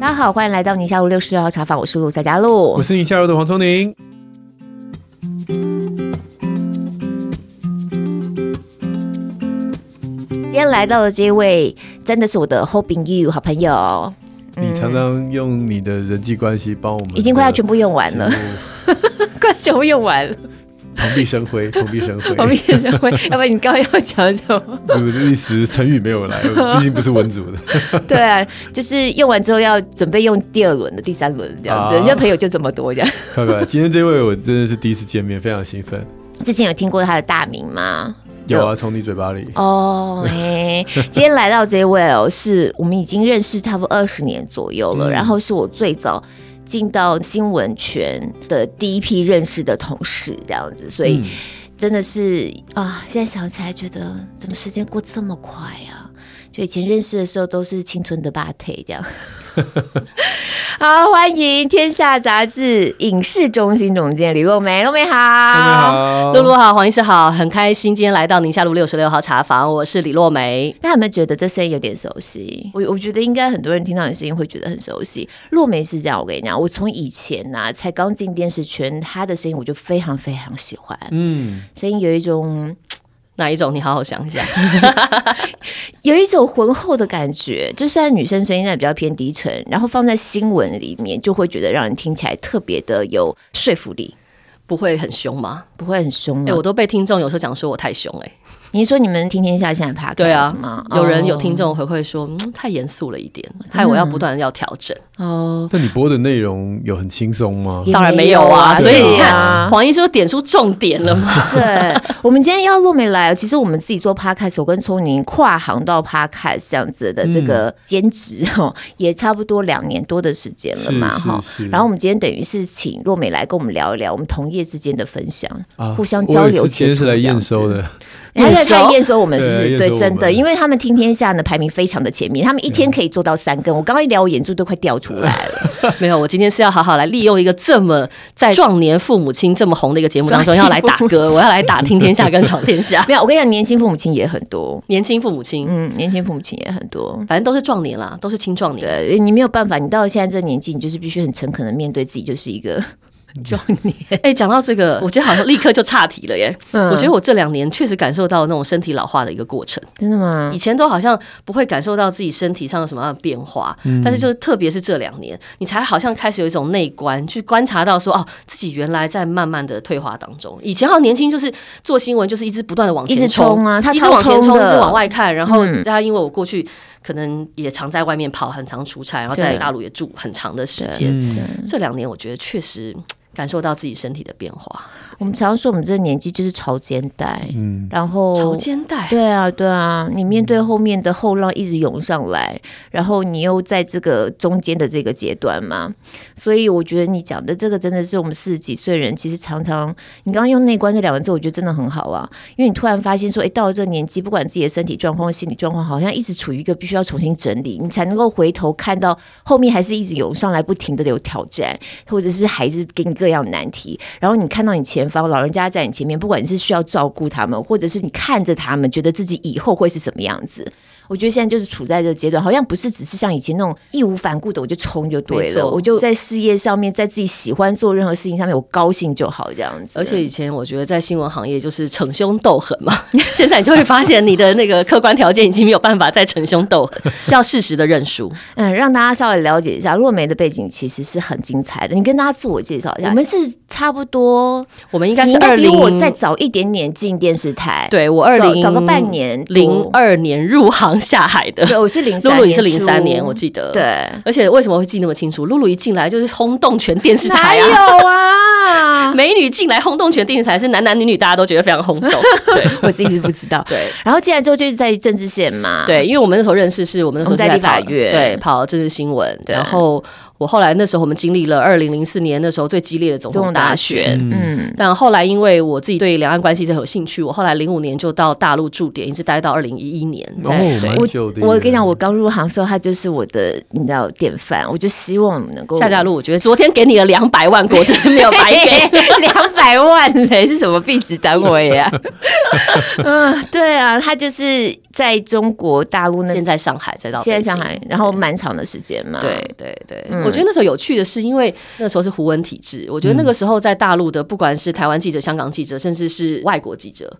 大家好，欢迎来到宁夏路六十六号茶坊，我是陆夏佳璐，我是宁夏路的黄聪宁。今天来到的这位，真的是我的 Hoping You，好朋友。你常常用你的人际关系帮我们，已经快要全部用完了，快全部用完了。蓬荜生辉，蓬荜生辉，蓬荜生辉。要不然你刚刚要讲什么？一时成语没有来，毕竟不是文组的。对啊，就是用完之后要准备用第二轮的、第三轮这样子。人家朋友就这么多这样。看看，今天这位我真的是第一次见面，非常兴奋。之前有听过他的大名吗？有啊，从你嘴巴里。哦，嘿，今天来到这位哦，是我们已经认识差不多二十年左右了，嗯、然后是我最早进到新闻圈的第一批认识的同事，这样子，所以真的是、嗯、啊，现在想起来觉得怎么时间过这么快啊？就以前认识的时候都是青春的巴腿这样。好，欢迎《天下杂志》影视中心总监李若梅，若梅好，洛梅好，露露好，黄医师好，很开心今天来到宁夏路六十六号茶房，我是李若梅。大家有没有觉得这声音有点熟悉？我我觉得应该很多人听到你声音会觉得很熟悉。若梅是这样，我跟你讲，我从以前呐、啊、才刚进电视圈，她的声音我就非常非常喜欢，嗯，声音有一种。哪一种？你好好想一下，有一种浑厚的感觉。就虽然女生声音在比较偏低沉，然后放在新闻里面，就会觉得让人听起来特别的有说服力。不会很凶吗？不会很凶吗？哎、欸，我都被听众有时候讲说我太凶哎、欸。你说你们听天下现在怕对啊？有人有听众回馈说，嗯，太严肃了一点，害我要不断要调整哦。那你播的内容有很轻松吗？当然没有啊，所以你看黄医师点出重点了嘛。对，我们今天要洛梅来，其实我们自己做 podcast，我跟聪宁跨行到 podcast 这样子的这个兼职哦，也差不多两年多的时间了嘛哈。然后我们今天等于是请洛美来跟我们聊一聊我们同业之间的分享，互相交流。今天是来验收的。他在看验收我们是不是？对，真的，因为他们听天下呢排名非常的前面，他们一天可以做到三更。我刚刚一聊，我眼珠都快掉出来了。没有，我今天是要好好来利用一个这么在壮年父母亲这么红的一个节目当中，要来打歌，我要来打听天下跟闯天下。没有，我跟你讲，年轻父母亲也很多，年轻父母亲，嗯，年轻父母亲也很多，反正都是壮年啦，都是青壮年。对，你没有办法，你到了现在这个年纪，你就是必须很诚恳的面对自己，就是一个。壮年，哎，讲到这个，我觉得好像立刻就岔题了耶。嗯，我觉得我这两年确实感受到那种身体老化的一个过程。真的吗？以前都好像不会感受到自己身体上有什么样的变化，嗯，但是就是特别是这两年，你才好像开始有一种内观，去观察到说，哦，自己原来在慢慢的退化当中。以前好像年轻就是做新闻，就是一直不断的往前冲啊，他一直往前冲，一直往外看。然后大家因为我过去可能也常在外面跑，很常出差，然后在大陆也住很长的时间。这两年我觉得确实。感受到自己身体的变化。我们常常说，我们这个年纪就是潮间带，嗯，然后潮间带，对啊，对啊，你面对后面的后浪一直涌上来，然后你又在这个中间的这个阶段嘛，所以我觉得你讲的这个真的是我们四十几岁人，其实常常你刚刚用内观这两个字，我觉得真的很好啊，因为你突然发现说，哎，到了这个年纪，不管自己的身体状况、心理状况，好像一直处于一个必须要重新整理，你才能够回头看到后面还是一直涌上来，不停的有挑战，或者是孩子给你各样难题，然后你看到你前方老人家在你前面，不管你是需要照顾他们，或者是你看着他们，觉得自己以后会是什么样子。我觉得现在就是处在这个阶段，好像不是只是像以前那种义无反顾的我就冲就对了，我就在事业上面，在自己喜欢做任何事情上面，我高兴就好这样子。而且以前我觉得在新闻行业就是逞凶斗狠嘛，现在你就会发现你的那个客观条件已经没有办法再逞凶斗狠，要适时的认输。嗯，让大家稍微了解一下若梅的背景其实是很精彩的，你跟大家自我介绍一下。我们是差不多，我们应该是二零，我再早一点点进电视台，对我二零早个半年，零二年入行。下海的，对，我是零三，露露也是零三年，我记得。对，而且为什么会记那么清楚？露露一进来就是轰动全电视台啊！有啊，美女进来轰动全电视台，是男男女女大家都觉得非常轰动。对，我自己是不知道。对，然后进来之后就是在政治线嘛。对，因为我们那时候认识，是我们那时候在立法院，对，跑政治新闻，然后。我后来那时候我们经历了二零零四年那时候最激烈的总统大选，嗯，但后来因为我自己对两岸关系很有兴趣，我后来零五年就到大陆驻点，一直待到二零一一年。哦，蛮久的。我跟你讲，我刚入行的时候，他就是我的你知道典范，我就希望能够夏嘉璐。我觉得昨天给你了两百万，果真没有白给 两百万嘞，是什么币值单位呀？嗯，对啊，他就是。在中国大陆，那现在上海，再到现在上海，然后蛮长的时间嘛。对对对，嗯、我觉得那时候有趣的是，因为那时候是胡文体制，我觉得那个时候在大陆的，不管是台湾记者、香港记者，甚至是外国记者，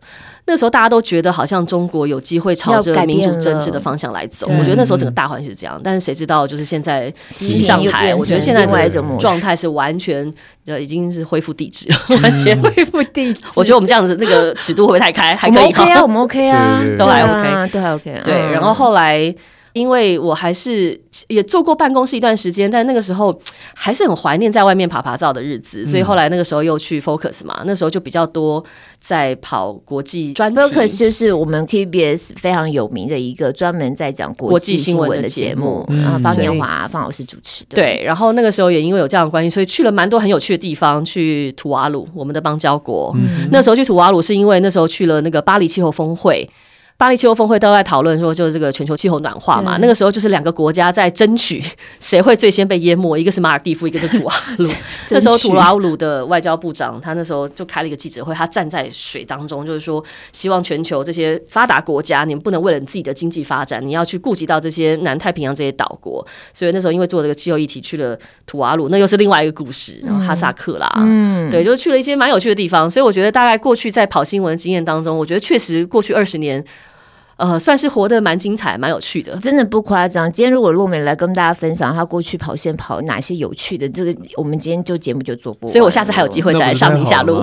那时候大家都觉得好像中国有机会朝着民主政治的方向来走。我觉得那时候整个大环境是这样，但是谁知道就是现在西上台，我觉得现在这种状态是完全呃已经是恢复帝制了，完全恢复帝制。我觉得我们这样子那个尺度会不会太开？还可以 OK 啊，我们 OK 啊，都还 OK。都还，OK，对，然后后来，因为我还是也做过办公室一段时间，但那个时候还是很怀念在外面爬爬照的日子，所以后来那个时候又去 Focus 嘛，那时候就比较多在跑国际专题。Focus 就是我们 TBS 非常有名的一个专门在讲国际新闻的节目，然后方年华方老师主持的。对，然后那个时候也因为有这样的关系，所以去了蛮多很有趣的地方，去图瓦鲁，我们的邦交国。嗯、那时候去图瓦鲁是因为那时候去了那个巴黎气候峰会。巴黎气候峰会都在讨论说，就是这个全球气候暖化嘛。那个时候就是两个国家在争取 谁会最先被淹没，一个是马尔蒂夫，一个是图瓦鲁。那时候图瓦鲁的外交部长他那时候就开了一个记者会，他站在水当中，就是说希望全球这些发达国家，你们不能为了你自己的经济发展，你要去顾及到这些南太平洋这些岛国。所以那时候因为做这个气候议题去了图瓦鲁，那又是另外一个故事。然后哈萨克啦，嗯，对，就去了一些蛮有趣的地方。所以我觉得大概过去在跑新闻经验当中，我觉得确实过去二十年。呃，算是活得蛮精彩、蛮有趣的，真的不夸张。今天如果洛美来跟大家分享他过去跑线跑哪些有趣的，这个我们今天就节目就做不完，所以我下次还有机会再来上一下路。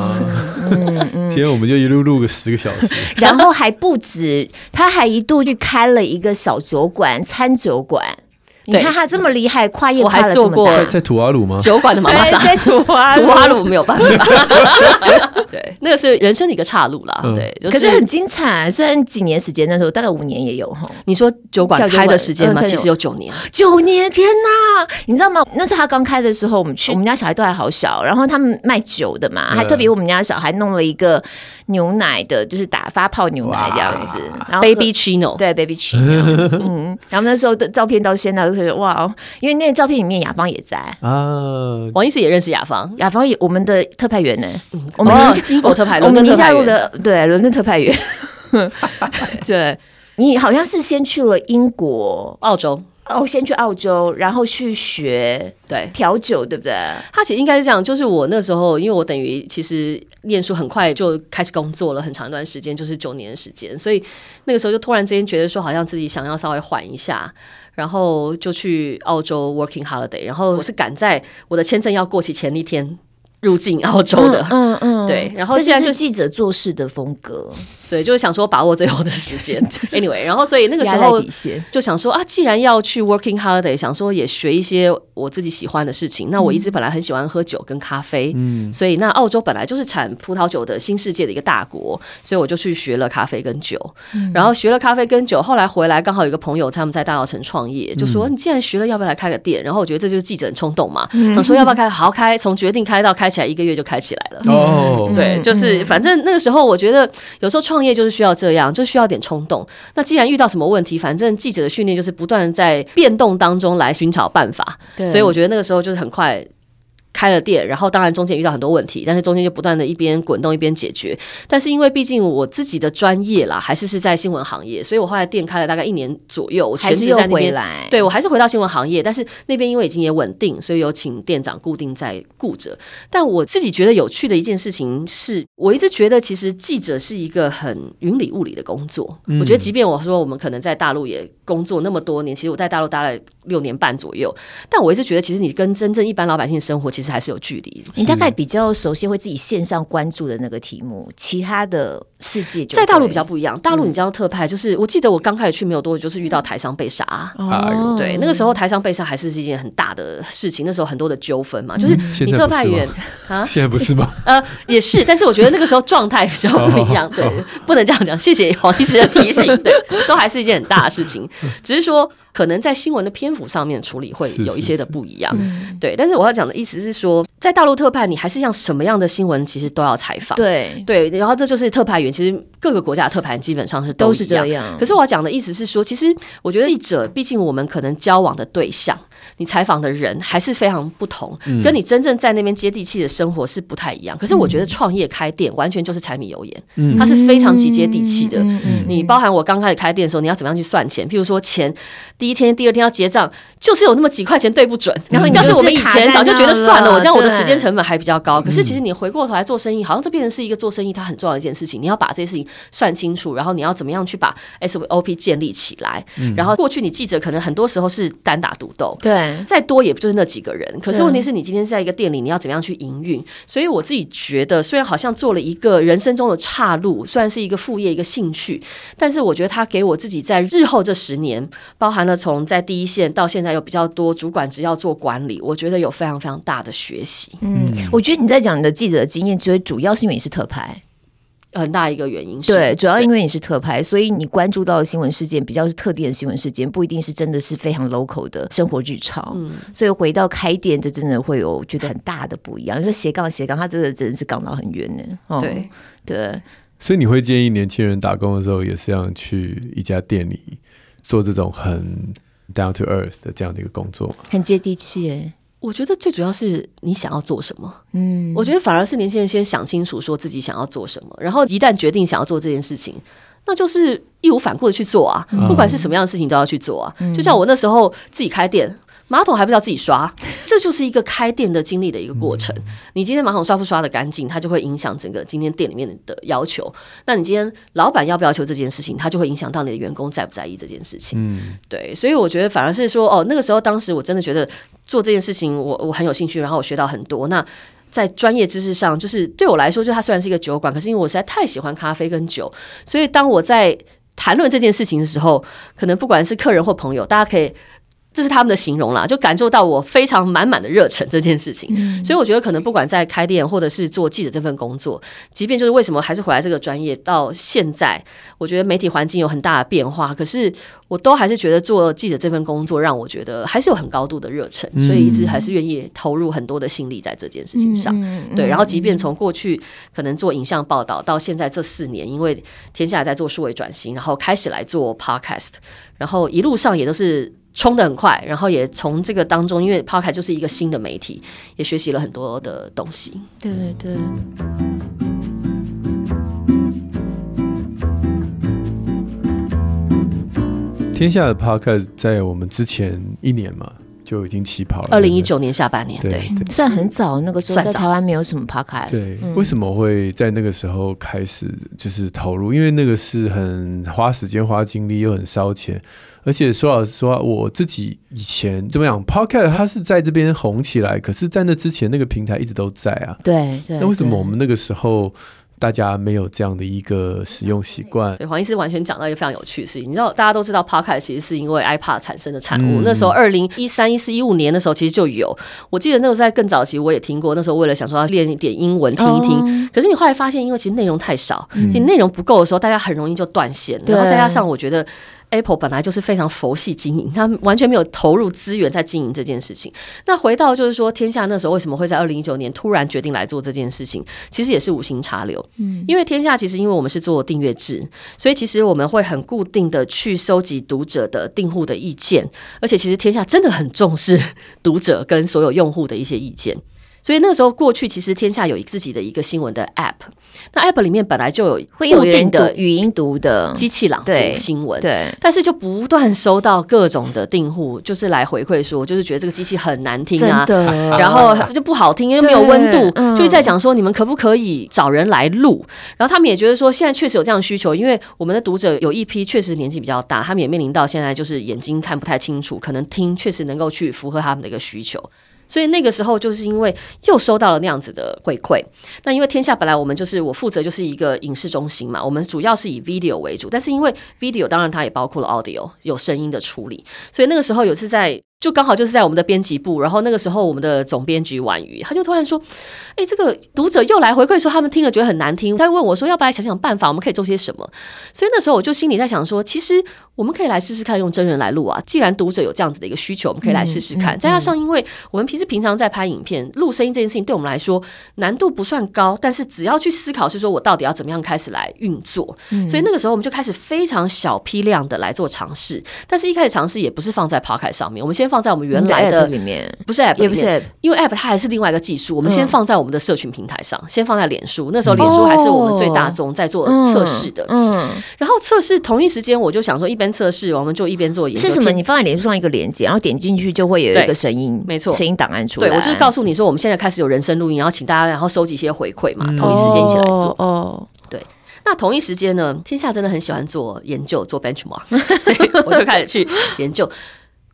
嗯嗯，今天我们就一路录个十个小时，然后还不止，他还一度去开了一个小酒馆、餐酒馆。你看他这么厉害，跨业跨了这么大。在在图瓦鲁吗？酒馆的妈妈桑，在图瓦图瓦鲁没有办法。对，那个是人生的一个岔路啦。对，可是很精彩。虽然几年时间，那时候大概五年也有哈。你说酒馆开的时间吗？其实有九年。九年，天哪！你知道吗？那时候他刚开的时候，我们去，我们家小孩都还好小，然后他们卖酒的嘛，还特别我们家小孩弄了一个牛奶的，就是打发泡牛奶这样子。然后 Baby Chino，对，Baby Chino。嗯，然后那时候的照片到现在。哇，因为那个照片里面雅芳也在啊，王医师也认识雅芳，雅芳也我们的特派员呢，我们英国特派，我们宁夏路的对伦敦特派员，对，你好像是先去了英国、澳洲。哦，先去澳洲，然后去学对调酒，对不对？他其实应该是这样，就是我那时候，因为我等于其实念书很快就开始工作了，很长一段时间，就是九年的时间，所以那个时候就突然之间觉得说，好像自己想要稍微缓一下，然后就去澳洲 working holiday，然后我是赶在我的签证要过期前一天入境澳洲的，嗯嗯，嗯对，然后这就是记者做事的风格。对，就是想说把握最后的时间。Anyway，然后所以那个时候就想说啊，既然要去 working holiday，想说也学一些我自己喜欢的事情。那我一直本来很喜欢喝酒跟咖啡，嗯，所以那澳洲本来就是产葡萄酒的新世界的一个大国，所以我就去学了咖啡跟酒。嗯、然后学了咖啡跟酒，后来回来刚好有一个朋友他们在大稻城创业，就说你既然学了，要不要来开个店？然后我觉得这就是记者很冲动嘛，嗯、说要不要开？好好开，从决定开到开起来一个月就开起来了。哦，对，就是反正那个时候我觉得有时候创业就是需要这样，就需要点冲动。那既然遇到什么问题，反正记者的训练就是不断在变动当中来寻找办法。对所以我觉得那个时候就是很快。开了店，然后当然中间遇到很多问题，但是中间就不断的一边滚动一边解决。但是因为毕竟我自己的专业啦，还是是在新闻行业，所以我后来店开了大概一年左右，我全职在那边。对，我还是回到新闻行业，但是那边因为已经也稳定，所以有请店长固定在顾着。但我自己觉得有趣的一件事情是，我一直觉得其实记者是一个很云里雾里的工作。嗯、我觉得即便我说我们可能在大陆也工作那么多年，其实我在大陆待了六年半左右，但我一直觉得其实你跟真正一般老百姓生活其实。实还是有距离。你大概比较熟悉会自己线上关注的那个题目，其他的世界就在大陆比较不一样。大陆你知道特派，就是、嗯、我记得我刚开始去没有多久，就是遇到台商被杀。哦，对，那个时候台商被杀还是一件很大的事情，那时候很多的纠纷嘛，就是你特派员 啊，现在不是吗？呃，也是，但是我觉得那个时候状态比较不一样。对，不能这样讲。谢谢黄医师的提醒。对，都还是一件很大的事情，只是说。可能在新闻的篇幅上面处理会有一些的不一样，是是是对。但是我要讲的意思是说，在大陆特派，你还是像什么样的新闻，其实都要采访。对对，然后这就是特派员，其实各个国家的特派员基本上是都，都是这样。可是我要讲的意思是说，其实我觉得记者，毕竟我们可能交往的对象。你采访的人还是非常不同，嗯、跟你真正在那边接地气的生活是不太一样。可是我觉得创业开店完全就是柴米油盐，嗯、它是非常极接地气的。你包含我刚开始开店的时候，你要怎么样去算钱？譬如说钱第一天、第二天要结账，就是有那么几块钱对不准。然后要是我们以前早就觉得算了，我这样我的时间成本还比较高。可是其实你回过头来做生意，好像这变成是一个做生意它很重要的一件事情。你要把这些事情算清楚，然后你要怎么样去把 SOP 建立起来。嗯、然后过去你记者可能很多时候是单打独斗，对，再多也不。就是那几个人，可是问题是你今天在一个店里，你要怎么样去营运？所以我自己觉得，虽然好像做了一个人生中的岔路，虽然是一个副业、一个兴趣，但是我觉得他给我自己在日后这十年，包含了从在第一线到现在有比较多主管职要做管理，我觉得有非常非常大的学习。嗯，我觉得你在讲你的记者的经验，其实主要是因为你是特派。很大一个原因是，对，主要因为你是特派，所以你关注到的新闻事件比较是特定的新闻事件，不一定是真的是非常 local 的生活日常。嗯，所以回到开店，这真的会有觉得很大的不一样。你说斜杠斜杠，它真的真的是杠到很远呢。哦、对对，所以你会建议年轻人打工的时候，也是要去一家店里做这种很 down to earth 的这样的一个工作，很接地气哎。我觉得最主要是你想要做什么，嗯，我觉得反而是年轻人先想清楚，说自己想要做什么，然后一旦决定想要做这件事情，那就是义无反顾的去做啊，不管是什么样的事情都要去做啊。就像我那时候自己开店。马桶还不知道自己刷，这就是一个开店的经历的一个过程。你今天马桶刷不刷的干净，它就会影响整个今天店里面的要求。那你今天老板要不要求这件事情，它就会影响到你的员工在不在意这件事情。嗯，对，所以我觉得反而是说，哦，那个时候当时我真的觉得做这件事情我，我我很有兴趣，然后我学到很多。那在专业知识上，就是对我来说，就它虽然是一个酒馆，可是因为我实在太喜欢咖啡跟酒，所以当我在谈论这件事情的时候，可能不管是客人或朋友，大家可以。这是他们的形容啦，就感受到我非常满满的热忱这件事情。嗯、所以我觉得可能不管在开店或者是做记者这份工作，即便就是为什么还是回来这个专业，到现在我觉得媒体环境有很大的变化，可是我都还是觉得做记者这份工作让我觉得还是有很高度的热忱，所以一直还是愿意投入很多的心力在这件事情上。嗯、对，然后即便从过去可能做影像报道到现在这四年，因为天下在做数位转型，然后开始来做 podcast，然后一路上也都是。冲得很快，然后也从这个当中，因为 Podcast 就是一个新的媒体，也学习了很多的东西。对对对。天下的 Podcast 在我们之前一年嘛就已经起跑了。二零一九年下半年，对，对算很早。那个时候在台湾没有什么 Podcast。对，嗯、为什么会在那个时候开始就是投入？因为那个是很花时间、花精力又很烧钱。而且说老实说，我自己以前怎么样，Podcast 它是在这边红起来，可是，在那之前，那个平台一直都在啊。对对。那为什么我们那个时候大家没有这样的一个使用习惯？对，黄医师完全讲到一个非常有趣的事情。你知道，大家都知道 Podcast 其实是因为 iPad 产生的产物。嗯、那时候，二零一三、一四、一五年的时候，其实就有。我记得那个时候在更早期，我也听过。那时候为了想说要练一点英文，听一听。哦、可是你后来发现，因为其实内容太少，其实内容不够的时候，大家很容易就断线。嗯、然后再加上，我觉得。Apple 本来就是非常佛系经营，他完全没有投入资源在经营这件事情。那回到就是说，天下那时候为什么会在二零一九年突然决定来做这件事情？其实也是无心插柳。嗯，因为天下其实因为我们是做订阅制，所以其实我们会很固定的去收集读者的订户的意见，而且其实天下真的很重视读者跟所有用户的一些意见。所以那个时候过去，其实天下有自己的一个新闻的 App，那 App 里面本来就有固定的语音读的。机器朗读新闻，对，但是就不断收到各种的订户，就是来回馈说，就是觉得这个机器很难听啊，然后就不好听，因为没有温度，就是在讲说你们可不可以找人来录？然后他们也觉得说，现在确实有这样的需求，因为我们的读者有一批确实年纪比较大，他们也面临到现在就是眼睛看不太清楚，可能听确实能够去符合他们的一个需求。所以那个时候就是因为又收到了那样子的回馈。那因为天下本来我们就是我负责就是一个影视中心嘛，我们主要是以 video 为主，但是因为 video 当然它也包括了 audio 有声音的处理，所以那个时候有次在。就刚好就是在我们的编辑部，然后那个时候我们的总编辑婉瑜，他就突然说：“哎，这个读者又来回馈说他们听了觉得很难听。”他问我说：“要不要想想办法，我们可以做些什么？”所以那时候我就心里在想说：“其实我们可以来试试看用真人来录啊！既然读者有这样子的一个需求，我们可以来试试看。再加上因为我们平时平常在拍影片录声音这件事情，对我们来说难度不算高，但是只要去思考是说我到底要怎么样开始来运作。所以那个时候我们就开始非常小批量的来做尝试，但是一开始尝试也不是放在 Podcast 上面，我们先放在我们原来。的里面不是 app，也不是 app，因为 app 它还是另外一个技术。我们先放在我们的社群平台上，嗯、先放在脸书。那时候脸书还是我们最大宗在做测试的。嗯，嗯然后测试同一时间，我就想说一边测试，我们就一边做研究。是什么？你放在脸书上一个链接，然后点进去就会有一个声音，没错，声音档案出来。对，我就是告诉你说，我们现在开始有人声录音，然后请大家然后收集一些回馈嘛，嗯、同一时间一起来做。哦，对。那同一时间呢，天下真的很喜欢做研究，做 benchmark，所以我就开始去研究。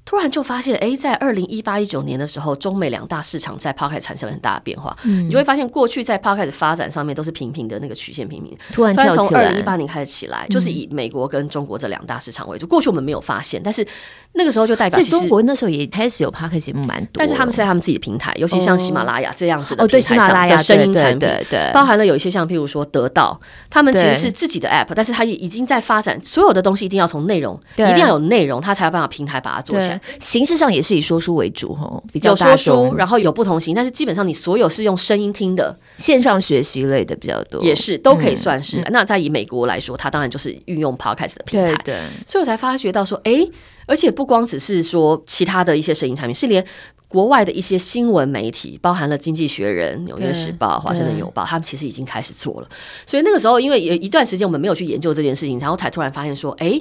突然就发现，哎，在二零一八一九年的时候，中美两大市场在 Podcast 产生了很大的变化。嗯，你就会发现，过去在 Podcast 发展上面都是平平的那个曲线平平，突然。从二零一八年开始起来，就是以美国跟中国这两大市场为主。过去我们没有发现，但是那个时候就代表，其实中国那时候也开始有 Podcast 节目蛮多，但是他们是在他们自己的平台，尤其像喜马拉雅这样子的平台上的声音产品，对对，包含了有一些像譬如说得到，他们其实是自己的 App，但是它也已经在发展，所有的东西一定要从内容，一定要有内容，它才有办法平台把它做起来，形式上也。是以说书为主哈，比较说书，然后有不同型，但是基本上你所有是用声音听的，线上学习类的比较多，也是都可以算是。嗯、那在以美国来说，它当然就是运用 Podcast 的平台，对，对，所以我才发觉到说，哎，而且不光只是说其他的一些声音产品，是连。国外的一些新闻媒体，包含了《经济学人》、《纽约时报》、《华盛顿邮报》，他们其实已经开始做了。所以那个时候，因为有一段时间我们没有去研究这件事情，然后才突然发现说，哎，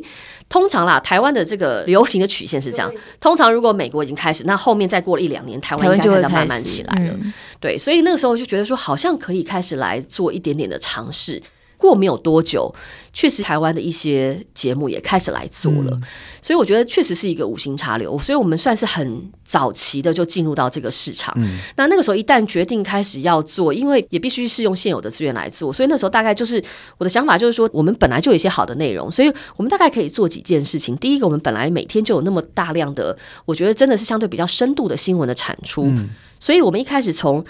通常啦，台湾的这个流行的曲线是这样。通常如果美国已经开始，那后面再过了一两年，台湾应该就会慢慢起来了。嗯、对，所以那个时候就觉得说，好像可以开始来做一点点的尝试。过没有多久，确实台湾的一些节目也开始来做了，嗯、所以我觉得确实是一个五行插流，所以我们算是很早期的就进入到这个市场。嗯、那那个时候一旦决定开始要做，因为也必须是用现有的资源来做，所以那时候大概就是我的想法就是说，我们本来就有一些好的内容，所以我们大概可以做几件事情。第一个，我们本来每天就有那么大量的，我觉得真的是相对比较深度的新闻的产出，嗯、所以我们一开始从。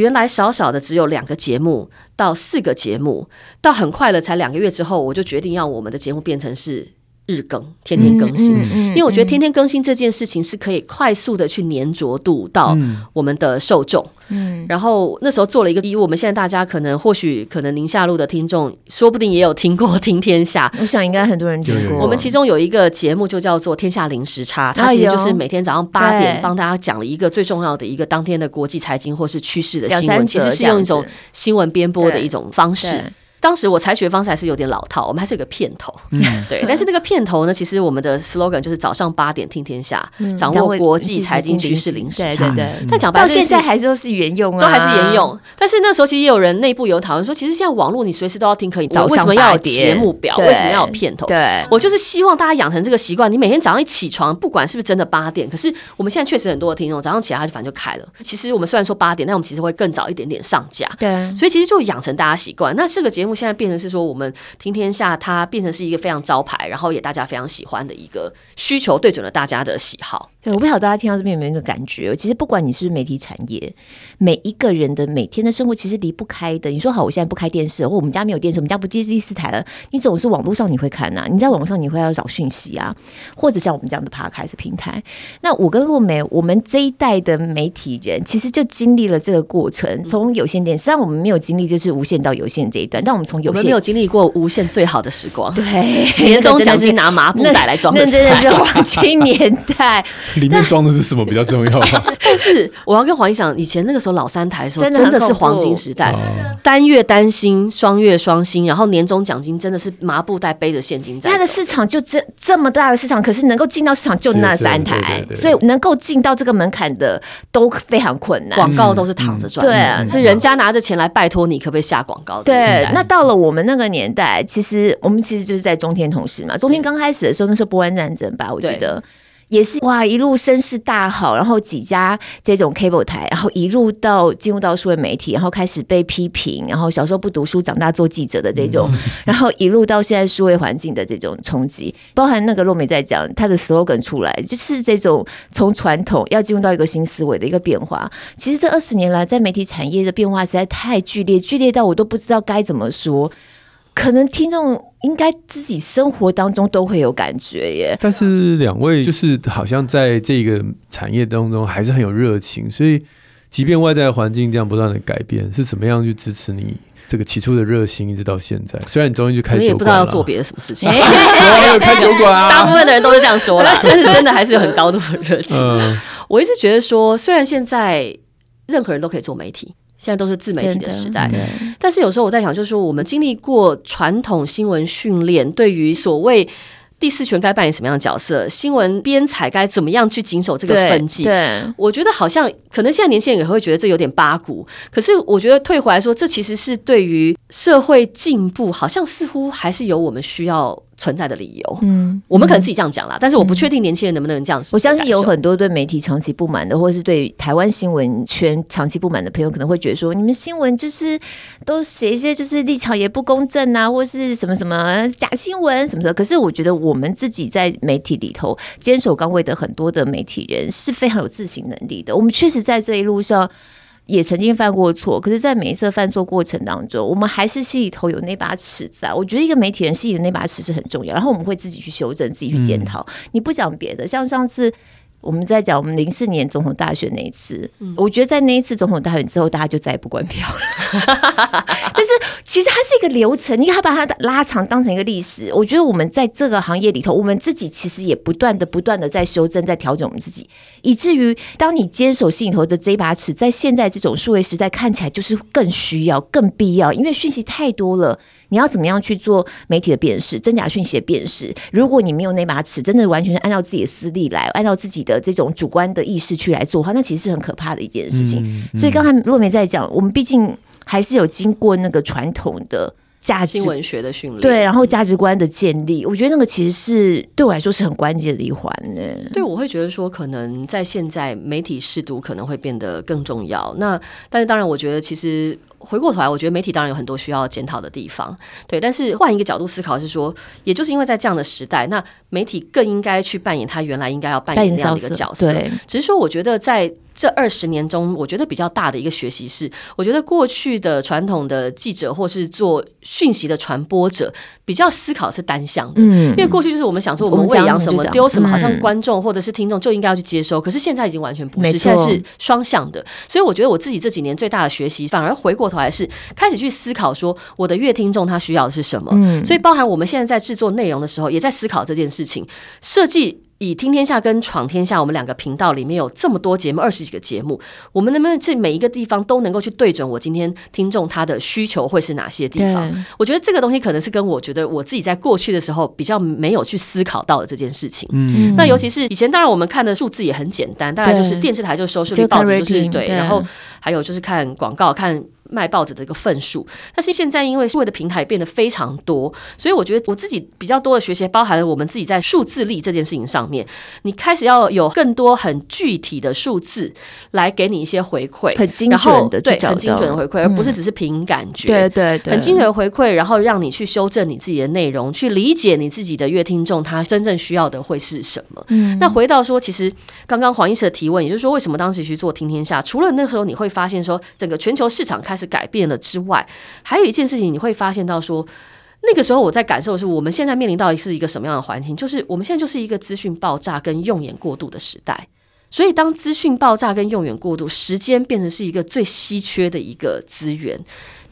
原来少少的只有两个节目到四个节目，到很快了才两个月之后，我就决定要我们的节目变成是日更，天天更新。因为我觉得天天更新这件事情是可以快速的去黏着度到我们的受众。嗯，然后那时候做了一个，以我们现在大家可能或许可能宁夏路的听众，说不定也有听过《听天下》。我想应该很多人听过。我们其中有一个节目就叫做《天下零时差》，它其实就是每天早上八点帮大家讲了一个最重要的一个当天的国际财经或是趋势的新闻，其实是用一种新闻编播的一种方式。当时我采取的方式还是有点老套，我们还是有个片头，嗯、对。但是那个片头呢，其实我们的 slogan 就是早上八点听天下，嗯、掌握国际财经趋势零时差。对对对。但讲白了，到现在还是都是沿用啊，都还是沿用。但是那时候其实也有人内部有讨论说，其实现在网络你随时都要听可以，早上为什么要有节目表？为什么要有片头？对，我就是希望大家养成这个习惯，你每天早上一起床，不管是不是真的八点，可是我们现在确实很多的听众早上起来他就反正就开了。其实我们虽然说八点，但我们其实会更早一点点上架。对，所以其实就养成大家习惯。那这个节目现在变成是说。我们听天下，它变成是一个非常招牌，然后也大家非常喜欢的一个需求，对准了大家的喜好。对，我不晓得大家听到这边有没有那个感觉？其实不管你是不是媒体产业，每一个人的每天的生活其实离不开的。你说好，我现在不开电视，或我们家没有电视，我们家不接第四台了，你总是网络上你会看呐、你在网络上你会要找讯息啊，或者像我们这样的 Podcast 平台。那我跟洛梅，我们这一代的媒体人，其实就经历了这个过程，从有线电视，虽然我们没有经历就是无线到有线这一段，但我从有线没有经历过无限最好的时光。对，年终奖金拿麻布袋来装的，那真的是黄金年代。里面装的是什么比较重要？但是我要跟黄姨讲，以前那个时候老三台的时候，真的是黄金时代，单月单薪，双月双薪，然后年终奖金真的是麻布袋背着现金在。它的市场就这这么大的市场，可是能够进到市场就那三台，所以能够进到这个门槛的都非常困难，广告都是躺着赚。对啊，是人家拿着钱来拜托你，可不可以下广告？对，那到了我们那个年代，其实我们其实就是在中天同时嘛，中天刚开始的时候，那时候波湾战争吧，我觉得。也是哇，一路声势大好，然后几家这种 cable 台，然后一路到进入到数位媒体，然后开始被批评，然后小时候不读书，长大做记者的这种，然后一路到现在数位环境的这种冲击，包含那个洛梅在讲他的 slogan 出来，就是这种从传统要进入到一个新思维的一个变化。其实这二十年来，在媒体产业的变化实在太剧烈，剧烈到我都不知道该怎么说。可能听众应该自己生活当中都会有感觉耶。但是两位就是好像在这个产业当中还是很有热情，所以即便外在环境这样不断的改变，是怎么样去支持你这个起初的热心，一直到现在？虽然你终于就开始，也不知道要做别的什么事情，开酒馆啊。大部分的人都是这样说啦，但是真的还是有很高度的热情。嗯、我一直觉得说，虽然现在任何人都可以做媒体。现在都是自媒体的时代，但是有时候我在想，就是说我们经历过传统新闻训练，对于所谓第四权该扮演什么样的角色，新闻编采该怎么样去谨守这个分际，对，我觉得好像可能现在年轻人也会觉得这有点八股，可是我觉得退回来说，这其实是对于社会进步，好像似乎还是有我们需要存在的理由，嗯，我们可能自己这样讲啦，嗯、但是我不确定年轻人能不能这样。我相信有很多对媒体长期不满的，或是对台湾新闻圈长期不满的朋友，可能会觉得说，你们新闻就是都写一些就是立场也不公正啊，或是什么什么假新闻什么的。可是我觉得我们自己在媒体里头坚守岗位的很多的媒体人是非常有自省能力的。我们确实在这一路上。也曾经犯过错，可是，在每一次犯错过程当中，我们还是心里头有那把尺在。我觉得一个媒体人心里的那把尺是很重要，然后我们会自己去修正，自己去检讨。嗯、你不讲别的，像上次。我们在讲我们零四年总统大选那一次，嗯、我觉得在那一次总统大选之后，大家就再也不关票了。就 是其实它是一个流程，你还把它拉长当成一个历史。我觉得我们在这个行业里头，我们自己其实也不断的、不断的在修正、在调整我们自己，以至于当你坚守心里头的这把尺，在现在这种数位时代看起来就是更需要、更必要，因为讯息太多了。你要怎么样去做媒体的辨识、真假讯息的辨识？如果你没有那把尺，真的完全是按照自己的私利来，按照自己的这种主观的意识去来做的话，那其实是很可怕的一件事情。嗯嗯、所以刚才若梅在讲，我们毕竟还是有经过那个传统的价值文学的训练，对，然后价值观的建立，我觉得那个其实是对我来说是很关键的一环呢。对，我会觉得说，可能在现在媒体试读可能会变得更重要。那但是当然，我觉得其实。回过头来，我觉得媒体当然有很多需要检讨的地方，对。但是换一个角度思考，是说，也就是因为在这样的时代，那媒体更应该去扮演他原来应该要扮演那样的一个角色。对，只是说，我觉得在。这二十年中，我觉得比较大的一个学习是，我觉得过去的传统的记者或是做讯息的传播者，比较思考是单向的。嗯，因为过去就是我们想说，我们喂养什么丢什么，好像观众或者是听众就应该要去接收。可是现在已经完全不是，现在是双向的。所以我觉得我自己这几年最大的学习，反而回过头来是开始去思考说，我的乐听众他需要的是什么。嗯，所以包含我们现在在制作内容的时候，也在思考这件事情，设计。以听天下跟闯天下，我们两个频道里面有这么多节目，二十几个节目，我们能不能这每一个地方都能够去对准我今天听众他的需求会是哪些地方？我觉得这个东西可能是跟我觉得我自己在过去的时候比较没有去思考到的这件事情。嗯，那尤其是以前，当然我们看的数字也很简单，大概就是电视台就收视率，报纸就是对，然后还有就是看广告看。卖报纸的一个份数，但是现在因为所谓的平台变得非常多，所以我觉得我自己比较多的学习，包含了我们自己在数字力这件事情上面，你开始要有更多很具体的数字来给你一些回馈，很精准的对，很精准的回馈，而不是只是凭感觉，对对对，很精准的回馈，然后让你去修正你自己的内容，去理解你自己的乐听众他真正需要的会是什么。嗯，那回到说，其实刚刚黄医师的提问，也就是说，为什么当时去做听天下？除了那时候你会发现说，整个全球市场开始。是改变了之外，还有一件事情，你会发现到说，那个时候我在感受的是，我们现在面临到是一个什么样的环境？就是我们现在就是一个资讯爆炸跟用眼过度的时代。所以，当资讯爆炸跟用眼过度，时间变成是一个最稀缺的一个资源。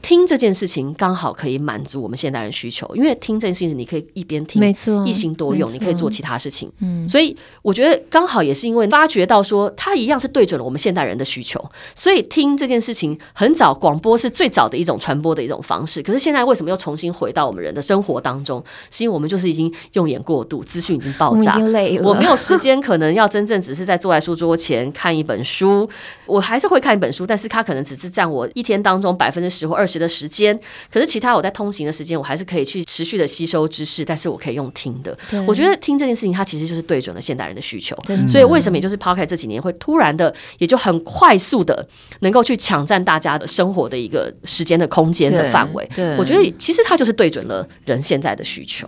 听这件事情刚好可以满足我们现代人需求，因为听这件事情你可以一边听，没错，一心多用，你可以做其他事情。嗯，所以我觉得刚好也是因为发觉到说，它一样是对准了我们现代人的需求，所以听这件事情很早，广播是最早的一种传播的一种方式。可是现在为什么又重新回到我们人的生活当中？是因为我们就是已经用眼过度，资讯已经爆炸，我累了，我没有时间，可能要真正只是在坐在书桌前看一本书，我还是会看一本书，但是它可能只是占我一天当中百分之十或二。时的时间，可是其他我在通行的时间，我还是可以去持续的吸收知识，但是我可以用听的。我觉得听这件事情，它其实就是对准了现代人的需求。所以为什么也就是 Podcast 这几年会突然的，也就很快速的能够去抢占大家的生活的一个时间的空间的范围。对，我觉得其实它就是对准了人现在的需求。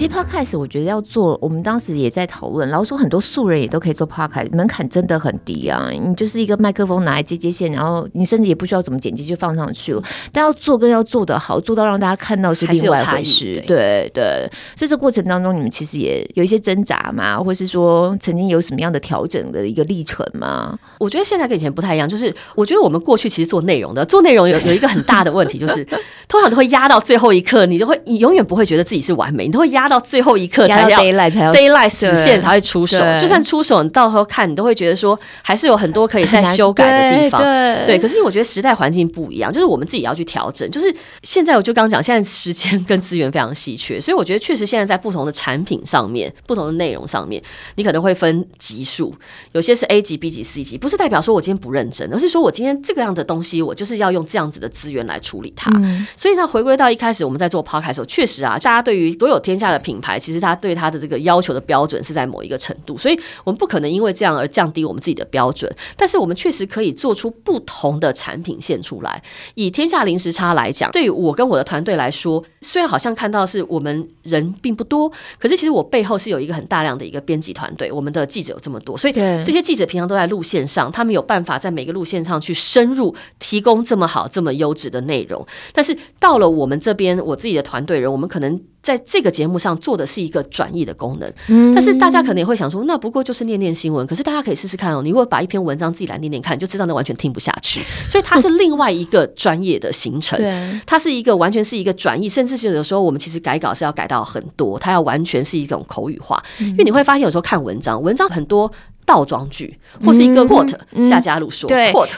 其实 Podcast 我觉得要做，我们当时也在讨论，然后说很多素人也都可以做 Podcast，门槛真的很低啊！你就是一个麦克风拿来接接线，然后你甚至也不需要怎么剪辑就放上去了。但要做跟要做的好，做到让大家看到是另外一回事。对对，对，所以这过程当中你们其实也有一些挣扎嘛，或是说曾经有什么样的调整的一个历程吗？我觉得现在跟以前不太一样，就是我觉得我们过去其实做内容的，做内容有有一个很大的问题，就是 通常都会压到最后一刻，你就会你永远不会觉得自己是完美，你都会压。到最后一刻才要 daylight 才要 daylight 死线才会出手，就算出手，你到时候看你都会觉得说还是有很多可以再 修改的地方。对，对，可是我觉得时代环境不一样，就是我们自己要去调整。就是现在我就刚讲，现在时间跟资源非常稀缺，所以我觉得确实现在在不同的产品上面、不同的内容上面，你可能会分级数，有些是 A 级、B 级、C 级，不是代表说我今天不认真，而是说我今天这个样的东西，我就是要用这样子的资源来处理它。嗯、所以呢，回归到一开始我们在做 Podcast 的时候，确实啊，大家对于所有天下的品牌，其实他对他的这个要求的标准是在某一个程度，所以我们不可能因为这样而降低我们自己的标准。但是我们确实可以做出不同的产品线出来。以天下零时差来讲，对于我跟我的团队来说，虽然好像看到是我们人并不多，可是其实我背后是有一个很大量的一个编辑团队。我们的记者有这么多，所以这些记者平常都在路线上，他们有办法在每个路线上去深入提供这么好、这么优质的内容。但是到了我们这边，我自己的团队人，我们可能。在这个节目上做的是一个转译的功能，但是大家可能也会想说，那不过就是念念新闻。可是大家可以试试看哦，你如果把一篇文章自己来念念看，就知道那完全听不下去。所以它是另外一个专业的行程，它是一个完全是一个转译，甚至是有时候我们其实改稿是要改到很多，它要完全是一种口语化。因为你会发现有时候看文章，文章很多。倒装句或是一个 quote，夏嘉璐说，quote，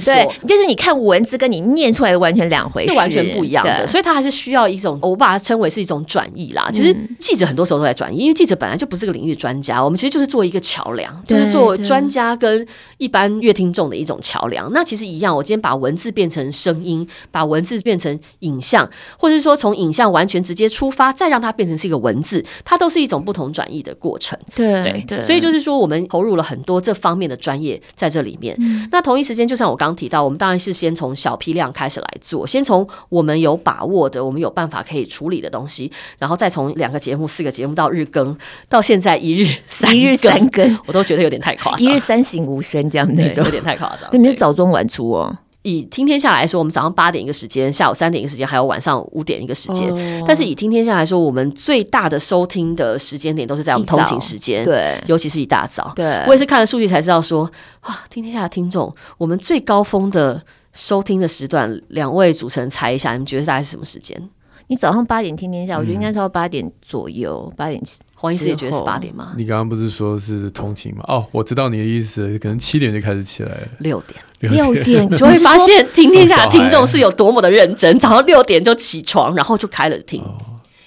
说，就是你看文字跟你念出来完全两回事，是完全不一样的，所以它还是需要一种，我把它称为是一种转译啦。其实记者很多时候都在转译，因为记者本来就不是个领域专家，我们其实就是做一个桥梁，就是做专家跟一般乐听众的一种桥梁。那其实一样，我今天把文字变成声音，把文字变成影像，或者是说从影像完全直接出发，再让它变成是一个文字，它都是一种不同转译的过程。对对，所以就是说我们。投入了很多这方面的专业在这里面。嗯、那同一时间，就像我刚刚提到，我们当然是先从小批量开始来做，先从我们有把握的、我们有办法可以处理的东西，然后再从两个节目、四个节目到日更，到现在一日三 一日三更，我都觉得有点太夸张，一日三省吾身这样那种，有点太夸张。那你们是早中晚出哦。以听天下来说，我们早上八点一个时间，下午三点一个时间，还有晚上五点一个时间。Oh. 但是以听天下来说，我们最大的收听的时间点都是在我们通勤时间，对，尤其是一大早。对，我也是看了数据才知道说，哇，听天下的听众，我们最高峰的收听的时段，两位主持人猜一下，你们觉得大概是什么时间？你早上八点听天下，我觉得应该超过八点左右，八点。黄医师也觉得是八点吗？你刚刚不是说是通勤吗？哦，我知道你的意思，可能七点就开始起来了。六点，六点 就会发现听天下听众是有多么的认真，早上六点就起床，然后就开了听。哦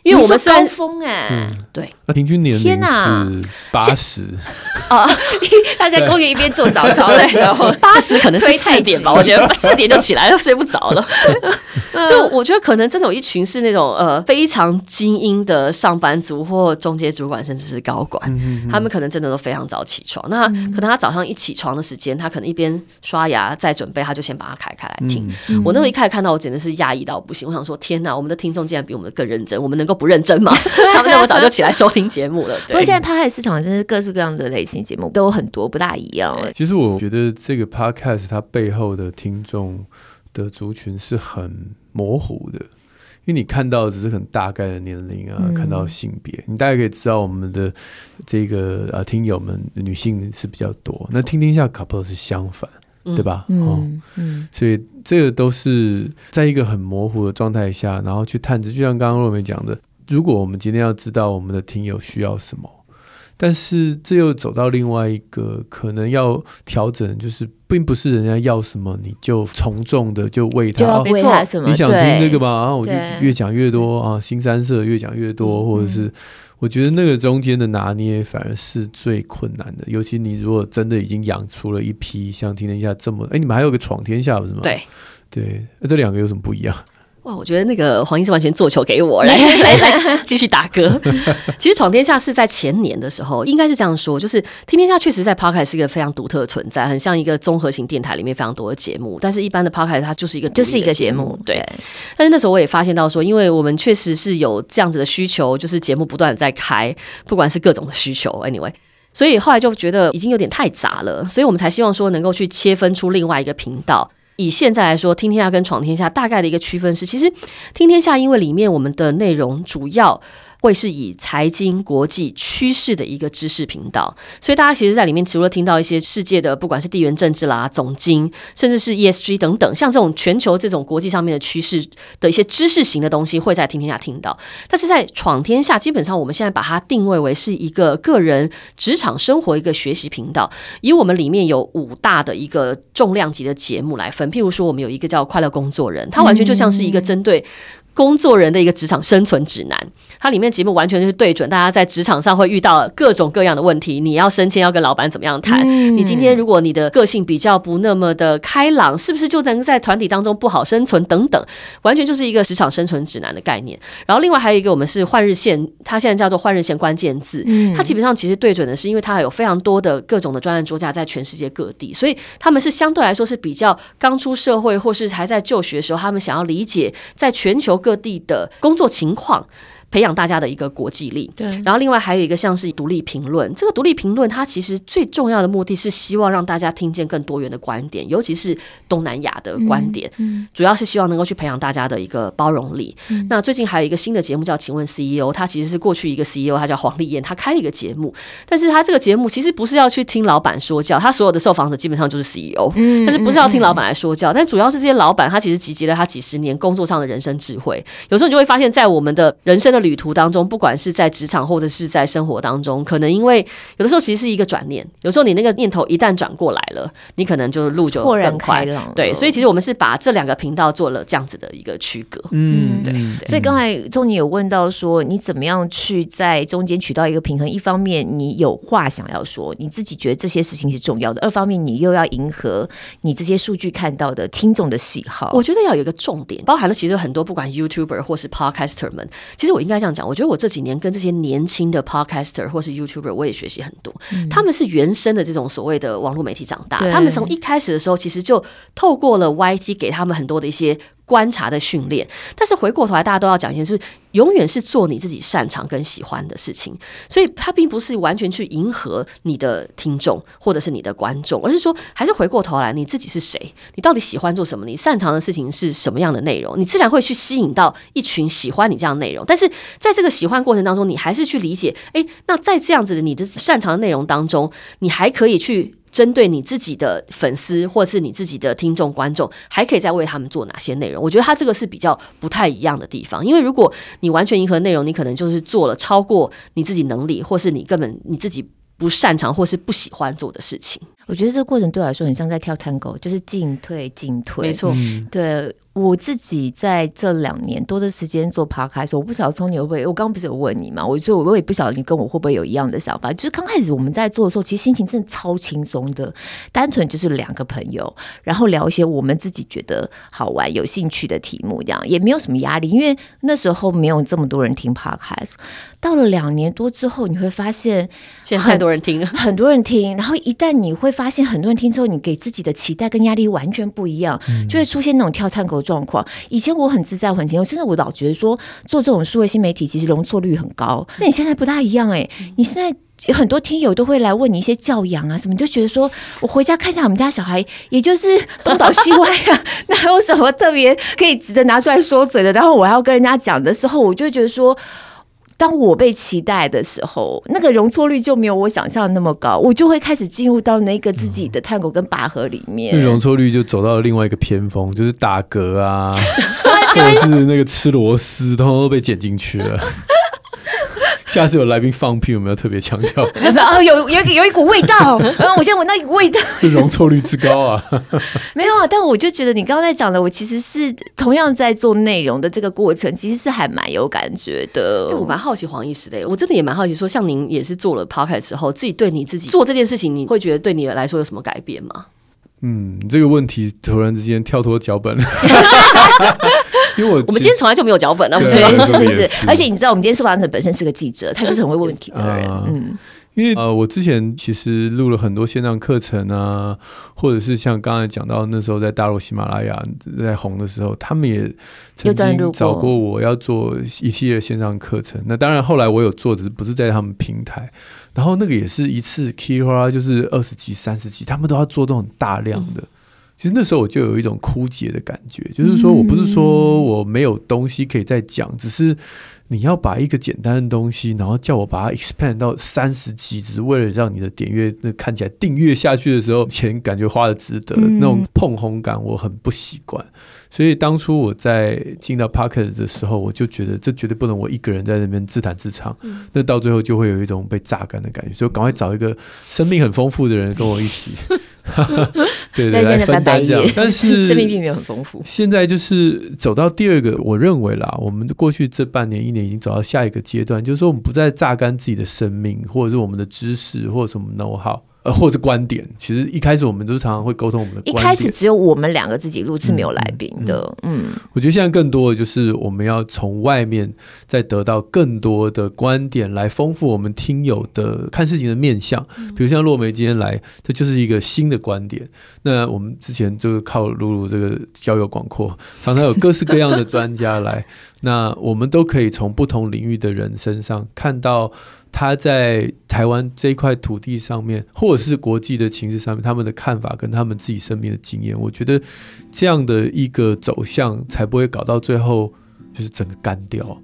因为我们是高峰哎、欸，对，那平均年龄是八十啊。他在公园一边做早操的时候，八十可能是四点吧，我觉得四点就起来了，睡不着了。就我觉得可能真的有一群是那种呃非常精英的上班族或中阶主管，甚至是高管，他们可能真的都非常早起床。那可能他早上一起床的时间，他可能一边刷牙在准备，他就先把它开开来听。我那时候一开始看到，我简直是压抑到不行。我想说，天哪，我们的听众竟然比我们更认真，我们能够。不认真吗？他们那么早就起来收听节目了。对，不过现在 Podcast 市场真是各式各样的类型节目都有很多，不大一样。其实我觉得这个 Podcast 它背后的听众的族群是很模糊的，因为你看到只是很大概的年龄啊，嗯、看到性别，你大概可以知道我们的这个啊听友们女性是比较多。那听听下 Couple 是相反。对吧？嗯、哦、嗯，所以这个都是在一个很模糊的状态下，然后去探知。就像刚刚若梅讲的，如果我们今天要知道我们的听友需要什么，但是这又走到另外一个可能要调整，就是并不是人家要什么你就从众的就喂他，就喂他什么、哦？你想听这个吧？然后我就越讲越多啊，新三色越讲越多，嗯、或者是我觉得那个中间的拿捏反而是最困难的，尤其你如果真的已经养出了一批像听天下这么，哎，你们还有个闯天下不是吗？对，对，那这两个有什么不一样？哇，我觉得那个黄医师完全做球给我，来 来来，继续打歌。其实闯天下是在前年的时候，应该是这样说，就是听天下确实在 Podcast 是一个非常独特的存在，很像一个综合型电台里面非常多的节目。但是一般的 Podcast 它就是一个就是一个节目，对。对，但是那时候我也发现到说，因为我们确实是有这样子的需求，就是节目不断的在开，不管是各种的需求，anyway，所以后来就觉得已经有点太杂了，所以我们才希望说能够去切分出另外一个频道。以现在来说，听天下跟闯天下大概的一个区分是，其实听天下因为里面我们的内容主要。会是以财经、国际趋势的一个知识频道，所以大家其实，在里面除了听到一些世界的，不管是地缘政治啦、总经，甚至是 ESG 等等，像这种全球这种国际上面的趋势的一些知识型的东西，会在听天下听到。但是在闯天下，基本上我们现在把它定位为是一个个人职场生活一个学习频道，以我们里面有五大的一个重量级的节目来分，譬如说，我们有一个叫快乐工作人，它完全就像是一个针对。工作人的一个职场生存指南，它里面节目完全就是对准大家在职场上会遇到各种各样的问题。你要升迁，要跟老板怎么样谈？嗯、你今天如果你的个性比较不那么的开朗，是不是就能在团体当中不好生存？等等，完全就是一个职场生存指南的概念。然后另外还有一个，我们是换日线，它现在叫做换日线关键字。嗯、它基本上其实对准的是，因为它有非常多的各种的专案桌架在全世界各地，所以他们是相对来说是比较刚出社会或是还在就学的时候，他们想要理解在全球。各地的工作情况。培养大家的一个国际力，对。然后另外还有一个像是独立评论，这个独立评论它其实最重要的目的是希望让大家听见更多元的观点，尤其是东南亚的观点，嗯嗯、主要是希望能够去培养大家的一个包容力。嗯、那最近还有一个新的节目叫《请问 CEO》，他其实是过去一个 CEO，他叫黄丽燕，他开了一个节目，但是他这个节目其实不是要去听老板说教，他所有的受访者基本上就是 CEO，嗯、但是不是要听老板来说教，嗯、但主要是这些老板他其实集结了他几十年工作上的人生智慧，有时候你就会发现，在我们的人生的旅途当中，不管是在职场或者是在生活当中，可能因为有的时候其实是一个转念，有时候你那个念头一旦转过来了，你可能就路就更快了。对，所以其实我们是把这两个频道做了这样子的一个区隔。嗯，对。所以刚才宗尼有问到说，你怎么样去在中间取到一个平衡？一方面你有话想要说，你自己觉得这些事情是重要的；二方面你又要迎合你这些数据看到的听众的喜好。我觉得要有一个重点，包含了其实很多不管 YouTuber 或是 Podcaster 们，其实我应该这样讲，我觉得我这几年跟这些年轻的 podcaster 或是 YouTuber，我也学习很多。嗯、他们是原生的这种所谓的网络媒体长大，他们从一开始的时候，其实就透过了 YT 给他们很多的一些。观察的训练，但是回过头来，大家都要讲一件事，永远是做你自己擅长跟喜欢的事情。所以，他并不是完全去迎合你的听众或者是你的观众，而是说，还是回过头来，你自己是谁？你到底喜欢做什么？你擅长的事情是什么样的内容？你自然会去吸引到一群喜欢你这样内容。但是，在这个喜欢过程当中，你还是去理解，诶，那在这样子的你的擅长的内容当中，你还可以去。针对你自己的粉丝或是你自己的听众观众，还可以再为他们做哪些内容？我觉得他这个是比较不太一样的地方，因为如果你完全迎合内容，你可能就是做了超过你自己能力，或是你根本你自己不擅长或是不喜欢做的事情。我觉得这个过程对我来说很像在跳探戈，就是进退进退。没错，对。我自己在这两年多的时间做 podcast，我不晓得从你会不会，我刚刚不是有问你嘛？我所以我也不晓得你跟我会不会有一样的想法。就是刚开始我们在做的时候，其实心情真的超轻松的，单纯就是两个朋友，然后聊一些我们自己觉得好玩、有兴趣的题目，这样也没有什么压力，因为那时候没有这么多人听 podcast。到了两年多之后，你会发现现在太多人听了，很多人听，然后一旦你会发现很多人听之后，你给自己的期待跟压力完全不一样，就会出现那种跳探戈。状况，以前我很自在，很轻松，甚至我老觉得说做这种数位新媒体其实容错率很高。那你现在不大一样哎、欸，你现在有很多听友都会来问你一些教养啊什么，你就觉得说我回家看一下我们家小孩，也就是东倒西歪啊，哪有什么特别可以值得拿出来说嘴的？然后我还要跟人家讲的时候，我就觉得说。当我被期待的时候，那个容错率就没有我想象的那么高，我就会开始进入到那个自己的探狗跟拔河里面，那容错率就走到了另外一个偏锋，就是打嗝啊，或者是那个吃螺丝，通通都被剪进去了。下次有来宾放屁，有没有特别强调？哦，有有有一股味道，然 后我现在闻到一股味道，是容错率之高啊。没有啊，但我就觉得你刚刚在讲的，我其实是同样在做内容的这个过程，其实是还蛮有感觉的。我蛮好奇黄医师的，我真的也蛮好奇，说像您也是做了 podcast 之后，自己对你自己做这件事情，你会觉得对你来说有什么改变吗？嗯，这个问题突然之间跳脱脚本，因为我我们今天从来就没有脚本啊，是是是是，而且你知道，我们今天受访者本身是个记者，他就是很会问问题的人，嗯。因为呃，我之前其实录了很多线上课程啊，或者是像刚才讲到那时候在大陆喜马拉雅在红的时候，他们也曾经找过我要做一系列线上课程。那当然后来我有做，只是不是在他们平台。然后那个也是一次 Kira 就是二十几、三十几，他们都要做这种大量的。嗯、其实那时候我就有一种枯竭的感觉，就是说我不是说我没有东西可以再讲，只是。你要把一个简单的东西，然后叫我把它 expand 到三十集，只是为了让你的点阅那看起来订阅下去的时候，钱感觉花的值得，嗯、那种碰红感我很不习惯。所以当初我在进到 Podcast 的时候，我就觉得这绝对不能我一个人在那边自弹自唱，嗯、那到最后就会有一种被榨干的感觉。所以赶快找一个生命很丰富的人跟我一起。对，对对，来分担这样，但是 生命并没有很丰富。现在就是走到第二个，我认为啦，我们过去这半年一年已经走到下一个阶段，就是说我们不再榨干自己的生命，或者是我们的知识，或者什么 know how。呃，或者观点，其实一开始我们都是常常会沟通我们的观点。一开始只有我们两个自己录，制没有来宾的。嗯，嗯，我觉得现在更多的就是我们要从外面再得到更多的观点，来丰富我们听友的看事情的面向。比如像落梅今天来，这就是一个新的观点。那我们之前就是靠露露这个交友广阔，常常有各式各样的专家来，那我们都可以从不同领域的人身上看到。他在台湾这一块土地上面，或者是国际的情势上面，他们的看法跟他们自己身边的经验，我觉得这样的一个走向才不会搞到最后就是整个干掉。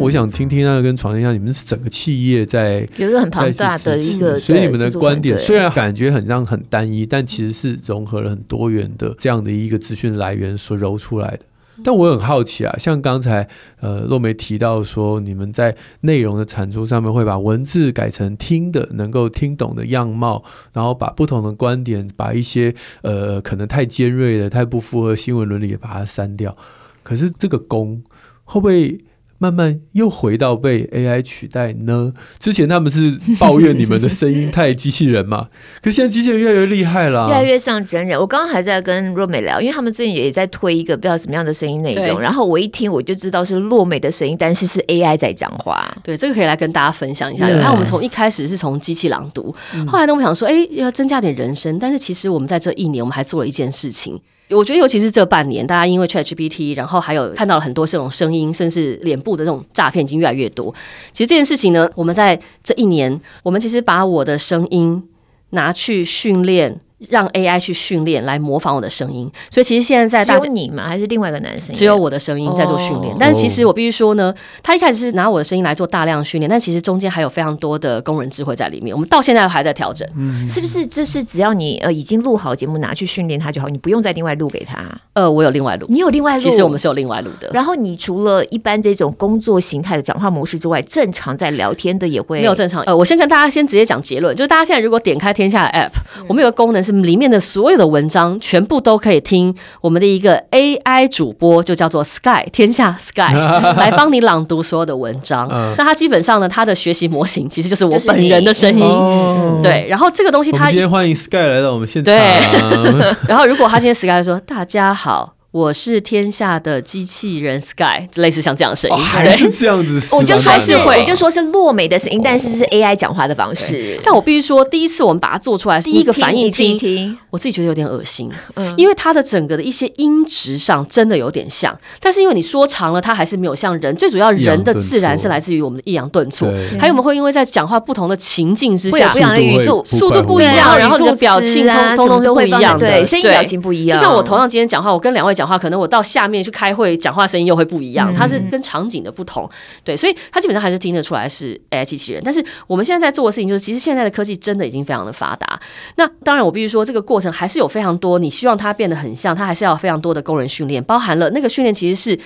我想听听那个跟床一样，你们是整个企业在有一个很庞大的一个，所以你们的观点虽然感觉很像很单一，但其实是融合了很多元的这样的一个资讯来源所揉出来的。但我很好奇啊，像刚才呃落梅提到说，你们在内容的产出上面会把文字改成听的能够听懂的样貌，然后把不同的观点，把一些呃可能太尖锐的、太不符合新闻伦理的把它删掉。可是这个功会不会？慢慢又回到被 AI 取代呢？之前他们是抱怨你们的声音太机器人嘛？可现在机器人越来越厉害了，越来越像真人。我刚刚还在跟若美聊，因为他们最近也在推一个不知道什么样的声音内容，然后我一听我就知道是若美的声音，但是是 AI 在讲话。对，这个可以来跟大家分享一下。那对我们从一开始是从机器朗读，嗯、后来呢，我们想说，哎，要增加点人声，但是其实我们在这一年，我们还做了一件事情。我觉得，尤其是这半年，大家因为 ChatGPT，然后还有看到了很多这种声音，甚至脸部的这种诈骗，已经越来越多。其实这件事情呢，我们在这一年，我们其实把我的声音拿去训练。让 AI 去训练来模仿我的声音，所以其实现在在大只有你吗？还是另外一个男生？只有我的声音在做训练。Oh. 但是其实我必须说呢，他一开始是拿我的声音来做大量训练，但其实中间还有非常多的工人智慧在里面。我们到现在还在调整，嗯、是不是？就是只要你呃已经录好节目拿去训练他就好，你不用再另外录给他。呃，我有另外录，你有另外录。其实我们是有另外录的。然后你除了一般这种工作形态的讲话模式之外，正常在聊天的也会没有正常。呃，我先跟大家先直接讲结论，就是大家现在如果点开天下的 App，、嗯、我们有个功能是里面的所所有的文章全部都可以听我们的一个 AI 主播，就叫做 Sky 天下 Sky 来帮你朗读所有的文章。那它基本上呢，它的学习模型其实就是我本人的声音。对，然后这个东西，它今天欢迎 Sky 来到我们现场。对，然后如果他今天 Sky 说：“大家好。”我是天下的机器人 Sky，类似像这样的声音，哦、还是这样子。我就说是会，我就说是落美的声音，但是是 AI 讲话的方式。但我必须说，第一次我们把它做出来，第一个反应听，听我自己觉得有点恶心，嗯、因为它的整个的一些音质上真的有点像，但是因为你说长了，它还是没有像人。最主要人的自然是来自于我们的抑扬顿挫，还有我们会因为在讲话不同的情境之下，不一样的语速速度不一样，然后你的表情通通通都不一样，对，声音表情不一样。就像我同样今天讲话，我跟两位。讲话，可能我到下面去开会讲话声音又会不一样，它是跟场景的不同，对，所以他基本上还是听得出来是 AI 机器人。但是我们现在在做的事情就是，其实现在的科技真的已经非常的发达。那当然，我必须说，这个过程还是有非常多，你希望它变得很像，它还是要非常多的工人训练，包含了那个训练其实是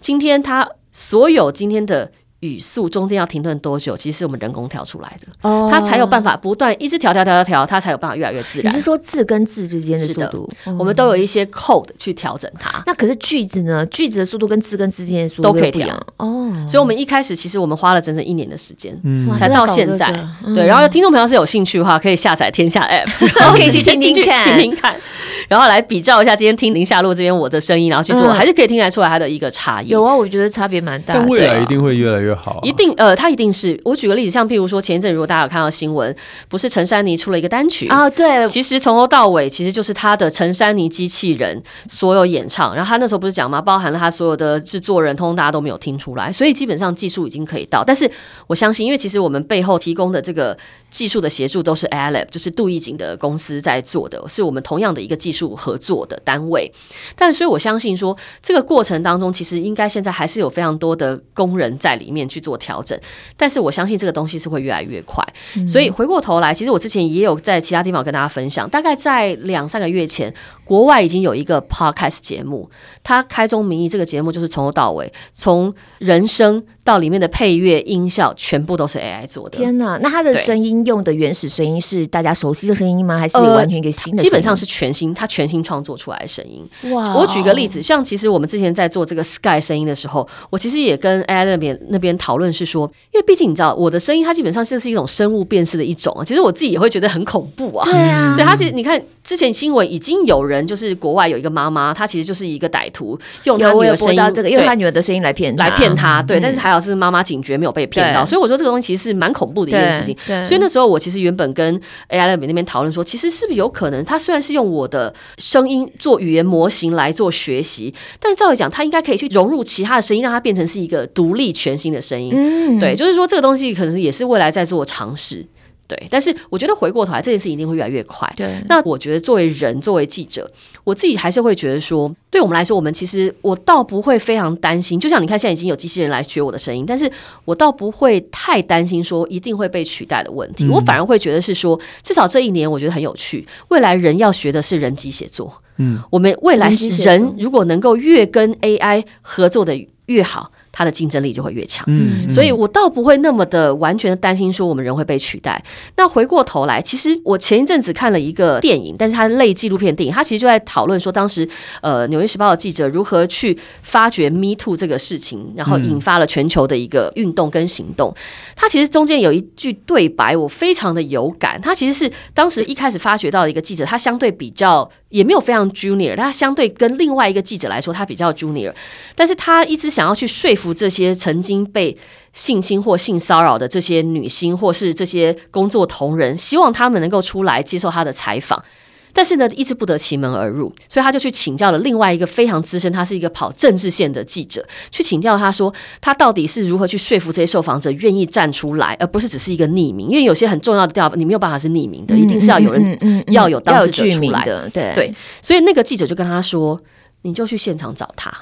今天它所有今天的。语速中间要停顿多久？其实是我们人工调出来的，哦，它才有办法不断一直调调调调调，它才有办法越来越自然。你是说字跟字之间的速度？嗯、我们都有一些 code 去调整它。那可是句子呢？句子的速度跟字跟字之间的速度都可以调哦。所以，我们一开始其实我们花了整整一年的时间，嗯，才到现在。对，然后听众朋友是有兴趣的话，可以下载天下 app，然后可以去听听看，听听看。然后来比照一下今天听林夏洛这边我的声音，然后去做，嗯、还是可以听得出来它的一个差异。有啊，我觉得差别蛮大的。但未来一定会越来越好、啊。一定呃，它一定是。我举个例子，像譬如说前一阵，如果大家有看到新闻，不是陈珊妮出了一个单曲啊？对，其实从头到尾其实就是他的陈珊妮机器人所有演唱。然后他那时候不是讲吗？包含了他所有的制作人，通通大家都没有听出来。所以基本上技术已经可以到。但是我相信，因为其实我们背后提供的这个技术的协助都是 Lab，就是杜奕景的公司在做的，是我们同样的一个技术合作的单位，但所以我相信说，这个过程当中，其实应该现在还是有非常多的工人在里面去做调整。但是我相信这个东西是会越来越快。嗯、所以回过头来，其实我之前也有在其他地方跟大家分享，大概在两三个月前，国外已经有一个 podcast 节目，它开宗明义，这个节目就是从头到尾，从人声到里面的配乐、音效，全部都是 AI 做的。天哪！那它的声音用的原始声音是大家熟悉的声音吗？还是完全一个新的声音？呃，基本上是全新，它全新创作出来的声音。哇！我举个例子，像其实我们之前在做这个 Sky 声音的时候，我其实也跟 AI 那边那边讨论是说，因为毕竟你知道，我的声音它基本上就是一种生物辨识的一种啊。其实我自己也会觉得很恐怖啊。对啊，对，它其实你看之前新闻已经有人就是国外有一个妈妈，她其实就是一个歹徒用她女儿声音，这个用她女儿的声音来骗来骗她。对，但是还好是妈妈警觉。没有被骗到，所以我说这个东西其实是蛮恐怖的一件事情。所以那时候我其实原本跟 AI Lab 那边讨论说，其实是不是有可能，他虽然是用我的声音做语言模型来做学习，但是照理讲，他应该可以去融入其他的声音，让它变成是一个独立全新的声音。嗯，对，就是说这个东西可能也是未来在做尝试。对，但是我觉得回过头来，这件事一定会越来越快。对，那我觉得作为人，作为记者，我自己还是会觉得说，对我们来说，我们其实我倒不会非常担心。就像你看，现在已经有机器人来学我的声音，但是我倒不会太担心说一定会被取代的问题。嗯、我反而会觉得是说，至少这一年，我觉得很有趣。未来人要学的是人机写作。嗯，我们未来人如果能够越跟 AI 合作的越好。它的竞争力就会越强，嗯，所以我倒不会那么的完全的担心说我们人会被取代。那回过头来，其实我前一阵子看了一个电影，但是它类纪录片电影，它其实就在讨论说当时呃《纽约时报》的记者如何去发掘 Me Too 这个事情，然后引发了全球的一个运动跟行动。它其实中间有一句对白，我非常的有感。它其实是当时一开始发掘到的一个记者，他相对比较也没有非常 Junior，他相对跟另外一个记者来说，他比较 Junior，但是他一直想要去说服。这些曾经被性侵或性骚扰的这些女星，或是这些工作同仁，希望他们能够出来接受他的采访，但是呢，一直不得其门而入，所以他就去请教了另外一个非常资深，他是一个跑政治线的记者，去请教他说，他到底是如何去说服这些受访者愿意站出来，而不是只是一个匿名，因为有些很重要的调，你没有办法是匿名的，一定是要有人要有当事者出来的，对对，所以那个记者就跟他说，你就去现场找他。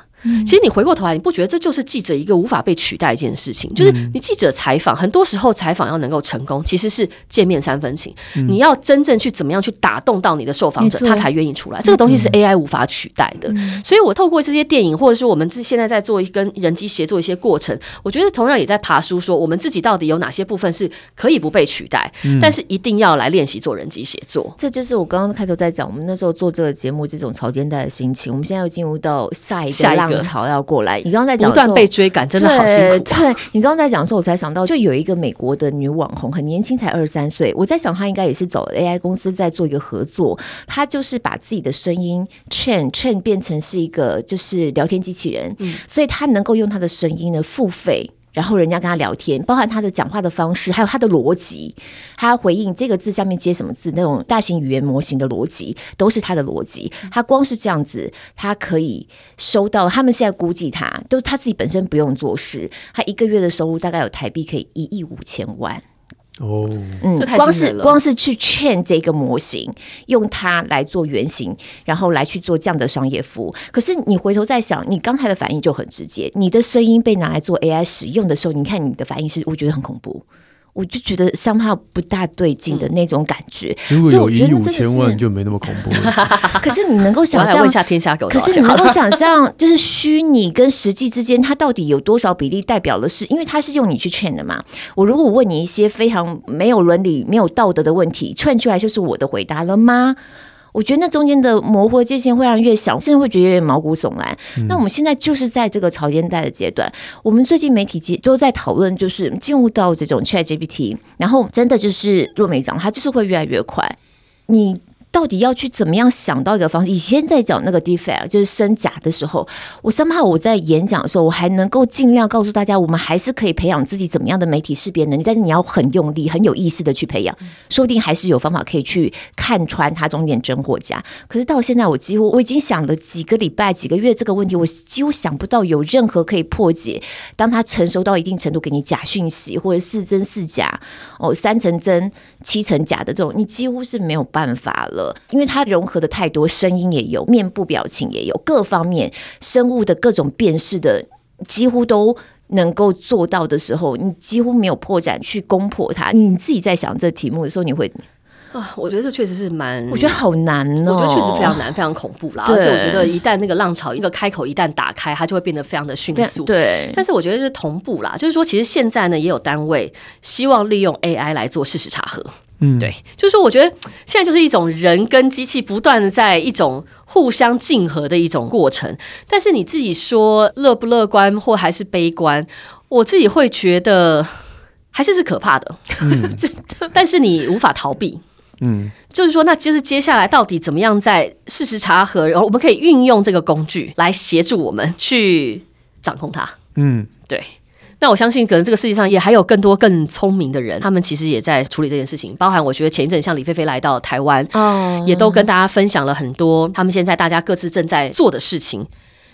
其实你回过头来，你不觉得这就是记者一个无法被取代一件事情？就是你记者采访，很多时候采访要能够成功，其实是见面三分情。你要真正去怎么样去打动到你的受访者，他才愿意出来。这个东西是 AI 无法取代的。所以我透过这些电影，或者是我们现在在做一跟人机协作一些过程，我觉得同样也在爬书，说我们自己到底有哪些部分是可以不被取代，但是一定要来练习做人机协作。这就是我刚刚开头在讲，我们那时候做这个节目这种潮间带的心情。我们现在又进入到下一个浪。浪潮要过来，你刚刚在讲不断被追赶，真的好辛苦。对，你刚刚在讲的时候，我才想到，就有一个美国的女网红，很年轻，才二十三岁。我在想，她应该也是走 AI 公司在做一个合作。她就是把自己的声音 train train 变成是一个就是聊天机器人，嗯，所以她能够用她的声音呢付费。然后人家跟他聊天，包含他的讲话的方式，还有他的逻辑，他回应这个字下面接什么字，那种大型语言模型的逻辑都是他的逻辑。他光是这样子，他可以收到。他们现在估计他都他自己本身不用做事，他一个月的收入大概有台币可以一亿五千万。哦，嗯，光是光是去 train 这个模型，用它来做原型，然后来去做这样的商业服务。可是你回头再想，你刚才的反应就很直接，你的声音被拿来做 AI 使用的时候，你看你的反应是，我觉得很恐怖。我就觉得 somehow 不大对劲的那种感觉，如果有一亿五千万就没那么恐怖了。可是你能够想象，问一下天下狗，可是你能够想象，就是虚拟跟实际之间，它到底有多少比例代表的是？因为它是用你去 train 的嘛。我如果问你一些非常没有伦理、没有道德的问题，train 出来就是我的回答了吗？我觉得那中间的模糊界限会让人越想，甚至会觉得有点毛骨悚然。嗯、那我们现在就是在这个潮间带的阶段，我们最近媒体都在讨论，就是进入到这种 ChatGPT，然后真的就是若梅讲，它就是会越来越快。你。到底要去怎么样想到一个方式？以前在讲那个 deepfake 就是生假的时候，我生怕我在演讲的时候，我还能够尽量告诉大家，我们还是可以培养自己怎么样的媒体识别能力。但是你要很用力、很有意识的去培养，说不定还是有方法可以去看穿它中间真或假。可是到现在，我几乎我已经想了几个礼拜、几个月这个问题，我几乎想不到有任何可以破解。当它成熟到一定程度，给你假讯息或者是真是假哦，三成真七成假的这种，你几乎是没有办法了。因为它融合的太多，声音也有，面部表情也有，各方面生物的各种辨识的，几乎都能够做到的时候，你几乎没有破绽去攻破它。你自己在想这题目的时候，你会啊？我觉得这确实是蛮，我觉得好难哦。我觉得确实非常难，非常恐怖啦。而且我觉得一旦那个浪潮一个开口一旦打开，它就会变得非常的迅速。对，但是我觉得是同步啦，就是说，其实现在呢，也有单位希望利用 AI 来做事实查核。嗯，对，就是说，我觉得现在就是一种人跟机器不断的在一种互相竞合的一种过程。但是你自己说乐不乐观或还是悲观，我自己会觉得还是是可怕的。嗯，但是你无法逃避。嗯，就是说，那就是接下来到底怎么样在事实查核，然后我们可以运用这个工具来协助我们去掌控它。嗯，对。那我相信，可能这个世界上也还有更多更聪明的人，他们其实也在处理这件事情。包含我觉得前一阵像李飞飞来到台湾，哦，也都跟大家分享了很多他们现在大家各自正在做的事情。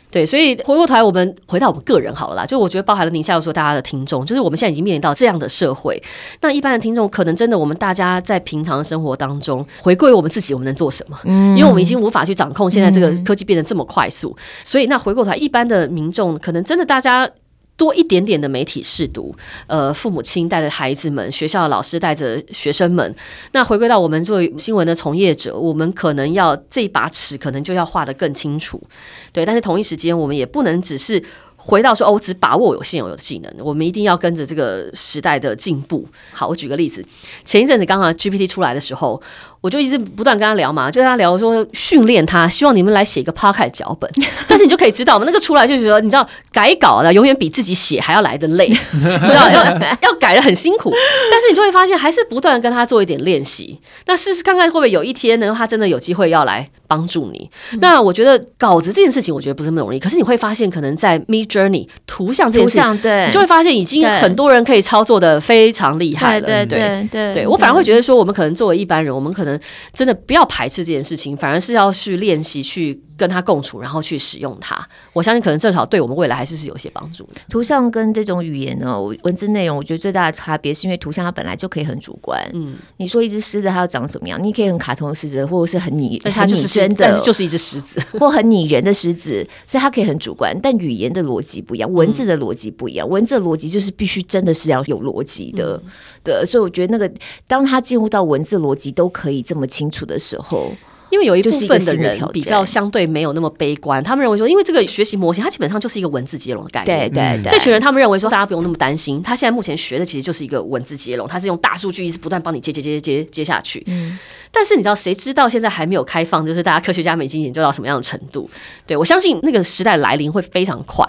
对，所以回过头来，我们回到我们个人好了啦。就我觉得，包含了宁夏又说大家的听众，就是我们现在已经面临到这样的社会。那一般的听众，可能真的我们大家在平常生活当中，回归我们自己，我们能做什么？嗯，因为我们已经无法去掌控现在这个科技变得这么快速。所以，那回过头来，一般的民众，可能真的大家。多一点点的媒体试读，呃，父母亲带着孩子们，学校老师带着学生们。那回归到我们作为新闻的从业者，我们可能要这一把尺，可能就要画得更清楚，对。但是同一时间，我们也不能只是。回到说哦，我只把握有现有的技能，我们一定要跟着这个时代的进步。好，我举个例子，前一阵子刚刚 GPT 出来的时候，我就一直不断跟他聊嘛，就跟他聊说训练他，希望你们来写一个 p o c k e t 脚本。但是你就可以知道嘛，那个出来就觉得你知道改稿的永远比自己写还要来的累，你知道要要改的很辛苦。但是你就会发现，还是不断跟他做一点练习，那试试看看会不会有一天呢，他真的有机会要来帮助你。嗯、那我觉得稿子这件事情，我觉得不是那么容易。可是你会发现，可能在 Mid Journey 图像这件事情，对，你就会发现已经很多人可以操作的非常厉害了。对对对对，对，我反而会觉得说，我们可能作为一般人，我们可能能真的不要排斥这件事情，反而是要去练习去。跟它共处，然后去使用它，我相信可能至少对我们未来还是是有些帮助的。图像跟这种语言呢，文字内容，我觉得最大的差别是因为图像它本来就可以很主观。嗯，你说一只狮子它要长什么样，你可以很卡通的狮子，或者是很拟，它就是真的，但是就是一只狮子，或很拟人的狮子，所以它可以很主观。但语言的逻辑不一样，文字的逻辑不一样，文字的逻辑就是必须真的是要有逻辑的。嗯、对，所以我觉得那个当它进入到文字逻辑都可以这么清楚的时候。因为有一部分的人比较相对没有那么悲观，他们认为说，因为这个学习模型它基本上就是一个文字接龙的概念。对对对，这群人他们认为说，大家不用那么担心，他现在目前学的其实就是一个文字接龙，他是用大数据一直不断帮你接接接接接下去。嗯，但是你知道，谁知道现在还没有开放，就是大家科学家们已经研究到什么样的程度？对，我相信那个时代来临会非常快。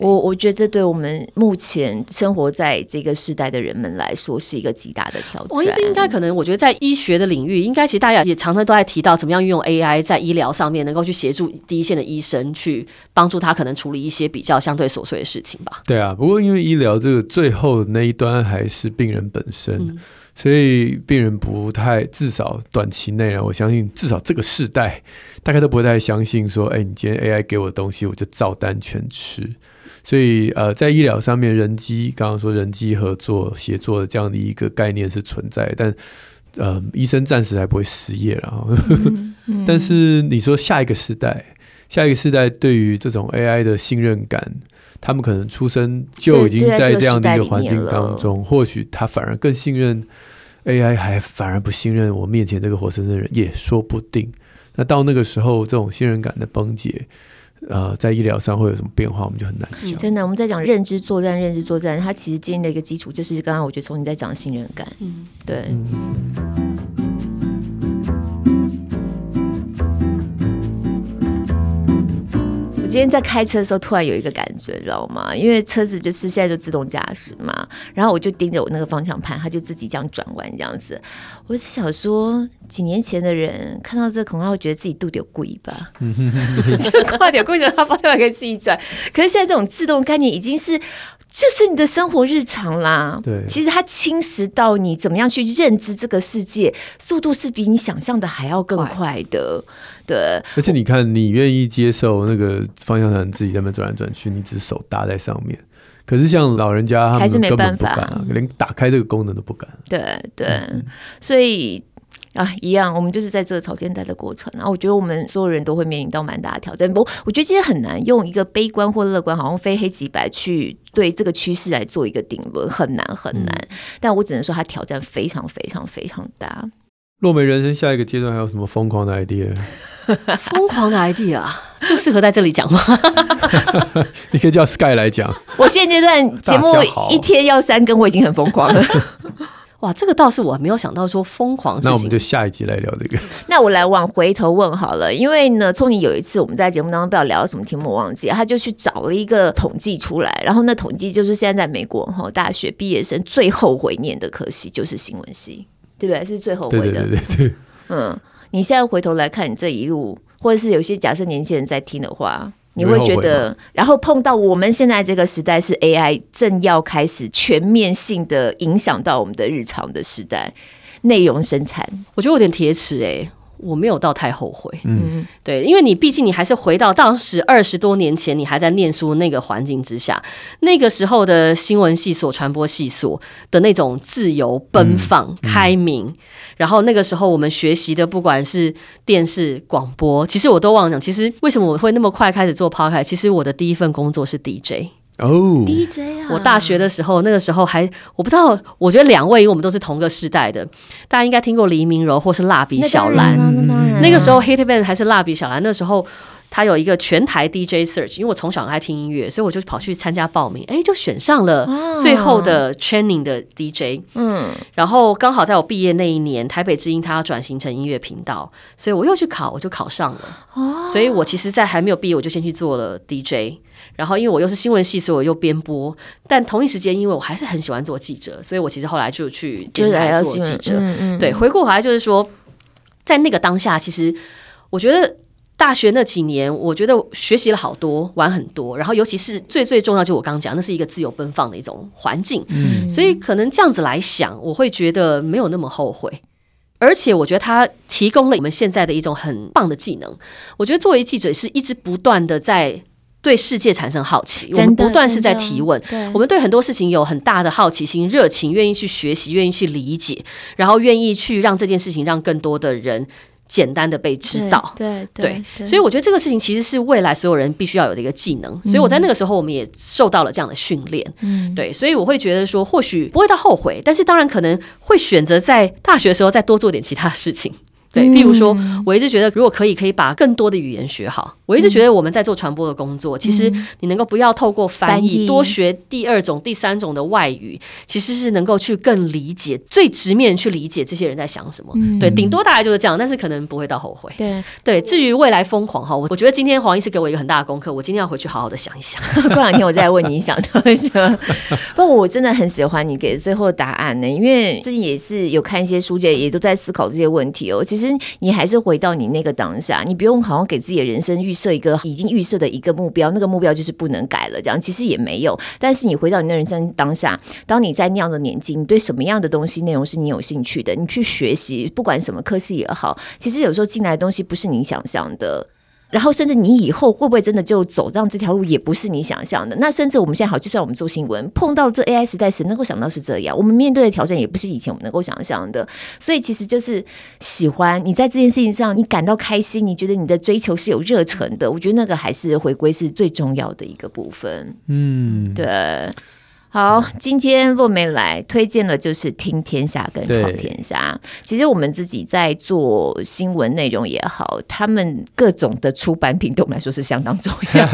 我我觉得这对我们目前生活在这个时代的人们来说是一个极大的挑战。王医生应该可能，我觉得在医学的领域，应该其实大家也常常都在提到怎么样运用 AI 在医疗上面，能够去协助第一线的医生去帮助他可能处理一些比较相对琐碎的事情吧。对啊，不过因为医疗这个最后那一端还是病人本身，嗯、所以病人不太，至少短期内呢，我相信至少这个世代大概都不会太相信说，哎，你今天 AI 给我的东西，我就照单全吃。所以呃，在医疗上面，人机刚刚说人机合作协作的这样的一个概念是存在，但呃，医生暂时还不会失业了。嗯嗯、但是你说下一个时代，下一个时代对于这种 AI 的信任感，他们可能出生就已经在这样的一个环境当中，或许他反而更信任 AI，还反而不信任我面前这个活生生的人，也说不定。那到那个时候，这种信任感的崩解。呃，在医疗上会有什么变化，我们就很难讲。真的，我们在讲认知作战，认知作战，它其实建立的一个基础就是刚刚我觉得从你在讲信任感，嗯，对。嗯今天在开车的时候，突然有一个感觉，知道吗？因为车子就是现在就自动驾驶嘛，然后我就盯着我那个方向盘，它就自己这样转弯，这样子。我是想说，几年前的人看到这，恐怕会觉得自己肚子有贵吧，就快点，贵着它方向盘可以自己转。可是现在这种自动概念已经是。就是你的生活日常啦，对，其实它侵蚀到你怎么样去认知这个世界，速度是比你想象的还要更快。的，对。而且你看，你愿意接受那个方向盘自己在那转来转去，你只手搭在上面，可是像老人家他们根本不敢啊，连打开这个功能都不敢。对对，嗯、所以。啊，一样，我们就是在这个潮间带的过程。然后我觉得我们所有人都会面临到蛮大的挑战。不，我觉得今天很难用一个悲观或乐观，好像非黑即白去对这个趋势来做一个定论，很难很难。嗯、但我只能说，它挑战非常非常非常大。落梅人生下一个阶段还有什么疯狂的 idea？疯狂的 idea，这适合在这里讲吗？你可以叫 Sky 来讲。我现阶段节目一天要三更，我已经很疯狂了。哇，这个倒是我没有想到说疯狂。那我们就下一集来聊这个。那我来往回头问好了，因为呢，聪颖有一次我们在节目当中不知道聊什么题目，我忘记，他就去找了一个统计出来，然后那统计就是现在在美国哈大学毕业生最后悔念的科系就是新闻系，对不对？是最后悔的。对对对对对。嗯，你现在回头来看你这一路，或者是有些假设年轻人在听的话。你会觉得，然后碰到我们现在这个时代是 AI 正要开始全面性的影响到我们的日常的时代，内容生产，我觉得有点铁齿哎。我没有到太后悔，嗯，对，因为你毕竟你还是回到当时二十多年前，你还在念书那个环境之下，那个时候的新闻系所、传播系所的那种自由、奔放、嗯、开明，嗯、然后那个时候我们学习的，不管是电视、广播，其实我都忘了讲，其实为什么我会那么快开始做 Podcast？其实我的第一份工作是 DJ。哦、oh，DJ 啊！我大学的时候，那个时候还我不知道，我觉得两位因为我们都是同个世代的，大家应该听过黎明柔或是蜡笔小兰。那，那个时候 Hit Event 还是蜡笔小兰，那时候他有一个全台 DJ Search，因为我从小爱听音乐，所以我就跑去参加报名，哎，就选上了最后的 Training 的 DJ。嗯，然后刚好在我毕业那一年，台北之音它要转型成音乐频道，所以我又去考，我就考上了。哦，所以我其实，在还没有毕业，我就先去做了 DJ。然后，因为我又是新闻系，所以我又编播。但同一时间，因为我还是很喜欢做记者，所以我其实后来就去电台做记者。嗯嗯、对，回过头来就是说，在那个当下，其实我觉得大学那几年，我觉得学习了好多，玩很多。然后，尤其是最最重要，就我刚刚讲，那是一个自由奔放的一种环境。嗯，所以可能这样子来想，我会觉得没有那么后悔。而且，我觉得它提供了我们现在的一种很棒的技能。我觉得作为记者，是一直不断的在。对世界产生好奇，我们不断是在提问。我们对很多事情有很大的好奇心、热情，愿意去学习，愿意去理解，然后愿意去让这件事情让更多的人简单的被知道。对所以我觉得这个事情其实是未来所有人必须要有的一个技能。所以我在那个时候，我们也受到了这样的训练。嗯，对，所以我会觉得说，或许不会到后悔，但是当然可能会选择在大学的时候再多做点其他事情。对，譬如说，我一直觉得，如果可以，可以把更多的语言学好。我一直觉得，我们在做传播的工作，其实你能够不要透过翻译，多学第二种、第三种的外语，其实是能够去更理解、最直面去理解这些人在想什么。对，顶多大概就是这样，但是可能不会到后悔。对对，至于未来疯狂哈，我我觉得今天黄医师给我一个很大的功课，我今天要回去好好的想一想。过两天我再问你想到一下。不过我真的很喜欢你给的最后的答案呢，因为最近也是有看一些书籍，也都在思考这些问题哦。其实。其实你还是回到你那个当下，你不用好像给自己的人生预设一个已经预设的一个目标，那个目标就是不能改了。这样其实也没有。但是你回到你的人生当下，当你在那样的年纪，你对什么样的东西内容是你有兴趣的，你去学习，不管什么科系也好，其实有时候进来的东西不是你想象的。然后甚至你以后会不会真的就走上这条路，也不是你想象的。那甚至我们现在好，就算我们做新闻，碰到这 AI 时代时，能够想到是这样，我们面对的挑战也不是以前我们能够想象的。所以其实就是喜欢你在这件事情上，你感到开心，你觉得你的追求是有热忱的。我觉得那个还是回归是最重要的一个部分。嗯，对。好，今天若梅来推荐的就是听天下跟闯天下。其实我们自己在做新闻内容也好，他们各种的出版品对我们来说是相当重要。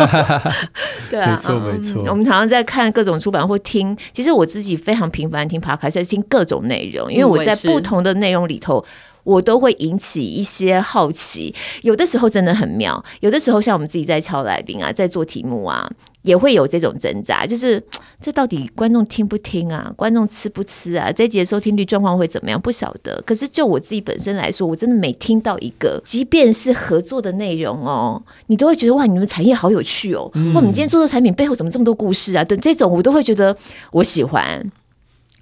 对啊，没错没错。我们常常在看各种出版或听，其实我自己非常频繁听 Podcast，在听各种内容，因为我在不同的内容里头。我都会引起一些好奇，有的时候真的很妙，有的时候像我们自己在敲来宾啊，在做题目啊，也会有这种挣扎，就是这到底观众听不听啊？观众吃不吃啊？这节收听率状况会怎么样？不晓得。可是就我自己本身来说，我真的每听到一个，即便是合作的内容哦，你都会觉得哇，你们产业好有趣哦，哇，你们今天做的产品背后怎么这么多故事啊？等这种我都会觉得我喜欢。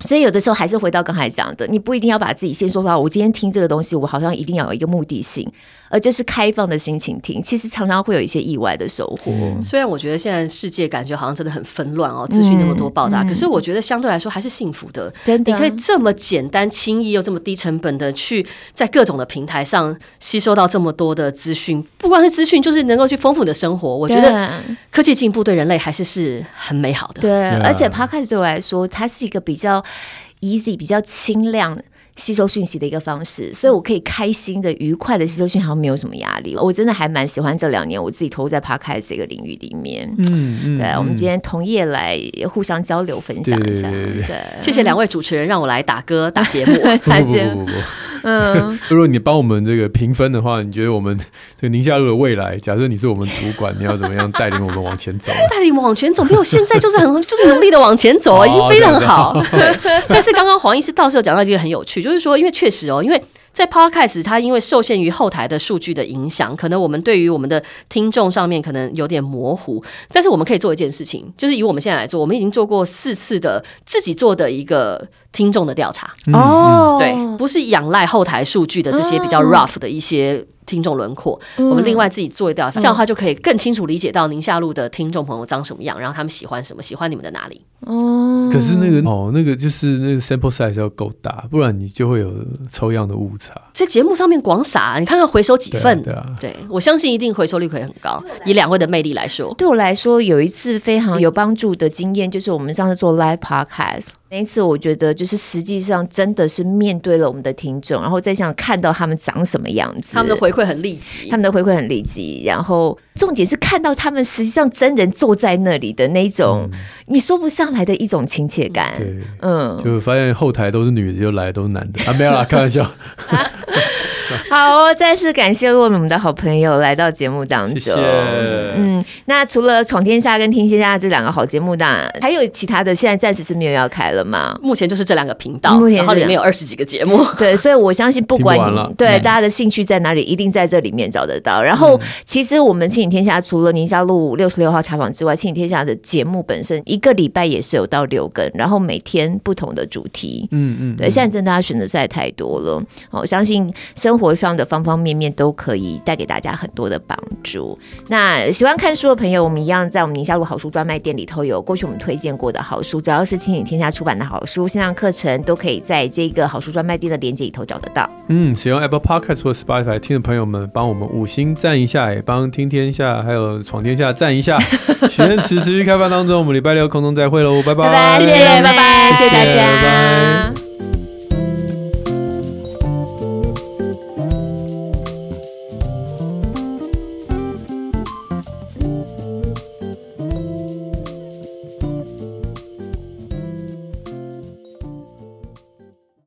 所以有的时候还是回到刚才讲的，你不一定要把自己先说到我今天听这个东西，我好像一定要有一个目的性，而就是开放的心情听，其实常常会有一些意外的收获。嗯、虽然我觉得现在世界感觉好像真的很纷乱哦，资讯那么多爆炸，嗯、可是我觉得相对来说还是幸福的。真的，你可以这么简单、轻易又这么低成本的去在各种的平台上吸收到这么多的资讯，不光是资讯，就是能够去丰富你的生活。我觉得科技进步对人类还是是很美好的。对，而且 Podcast 对我来说，它是一个比较。Easy 比较轻量吸收讯息的一个方式，所以我可以开心的、愉快的吸收讯息，好像没有什么压力。我真的还蛮喜欢这两年我自己投入在 Podcast 这个领域里面。嗯嗯，对，我们今天同业来互相交流分享一下。对，谢谢两位主持人让我来打歌打节目，打节目。嗯，如果你帮我们这个评分的话，你觉得我们这个宁夏路的未来，假设你是我们主管，你要怎么样带领我们往前走？带领我们往前走，没有现在就是很就是努力的往前走啊，已经非常好。对，但是刚刚黄医师到时候讲到一个很有趣，就是说，因为确实哦，因为。在 Podcast，它因为受限于后台的数据的影响，可能我们对于我们的听众上面可能有点模糊。但是我们可以做一件事情，就是以我们现在来做，我们已经做过四次的自己做的一个听众的调查。哦、嗯，对，不是仰赖后台数据的这些比较 rough 的一些。听众轮廓，嗯、我们另外自己做一调查，这样的话就可以更清楚理解到宁夏路的听众朋友长什么样，然后他们喜欢什么，喜欢你们的哪里。哦，可是那个哦，那个就是那个 sample size 要够大，不然你就会有抽样的误差。在节目上面广撒，你看看回收几份？对啊，对，我相信一定回收率可以很高。以两位的魅力来说，对我来说有一次非常有帮助的经验，就是我们上次做 live podcast。那一次，我觉得就是实际上真的是面对了我们的听众，然后再想看到他们长什么样子，他们的回馈很立即，他们的回馈很立即，然后重点是看到他们实际上真人坐在那里的那种，你说不上来的一种亲切感。对，嗯，就发现后台都是女的，就来都是男的啊，没有啦，开玩笑。好哦，再次感谢我们的好朋友来到节目当中。谢谢嗯，那除了《闯天下》跟《听天下》这两个好节目，当然还有其他的，现在暂时是没有要开了吗？目前就是这两个频道，目前然后里面有二十几个节目。对，所以我相信 不管你对大家的兴趣在哪里，一定在这里面找得到。然后，其实我们《亲子天下》除了宁夏路六十六号茶坊之外，《亲子天下》的节目本身一个礼拜也是有到六更，然后每天不同的主题。嗯嗯，对，现在真的大家选择实在太多了。我相信生活上的方方面面都可以带给大家很多的帮助。那喜欢看书的朋友，我们一样在我们宁夏路好书专卖店里头有过去我们推荐过的好书，只要是亲子天下出版的好书，线上课程都可以在这个好书专卖店的链接里头找得到。嗯，使用 Apple Podcast 或 Spotify 听的朋友们，帮我们五星赞一下，也帮听天下还有闯天下赞一下。许愿池持续开放当中，我们礼拜六空中再会喽，拜拜，拜拜，谢谢，拜拜，谢谢大家。拜拜。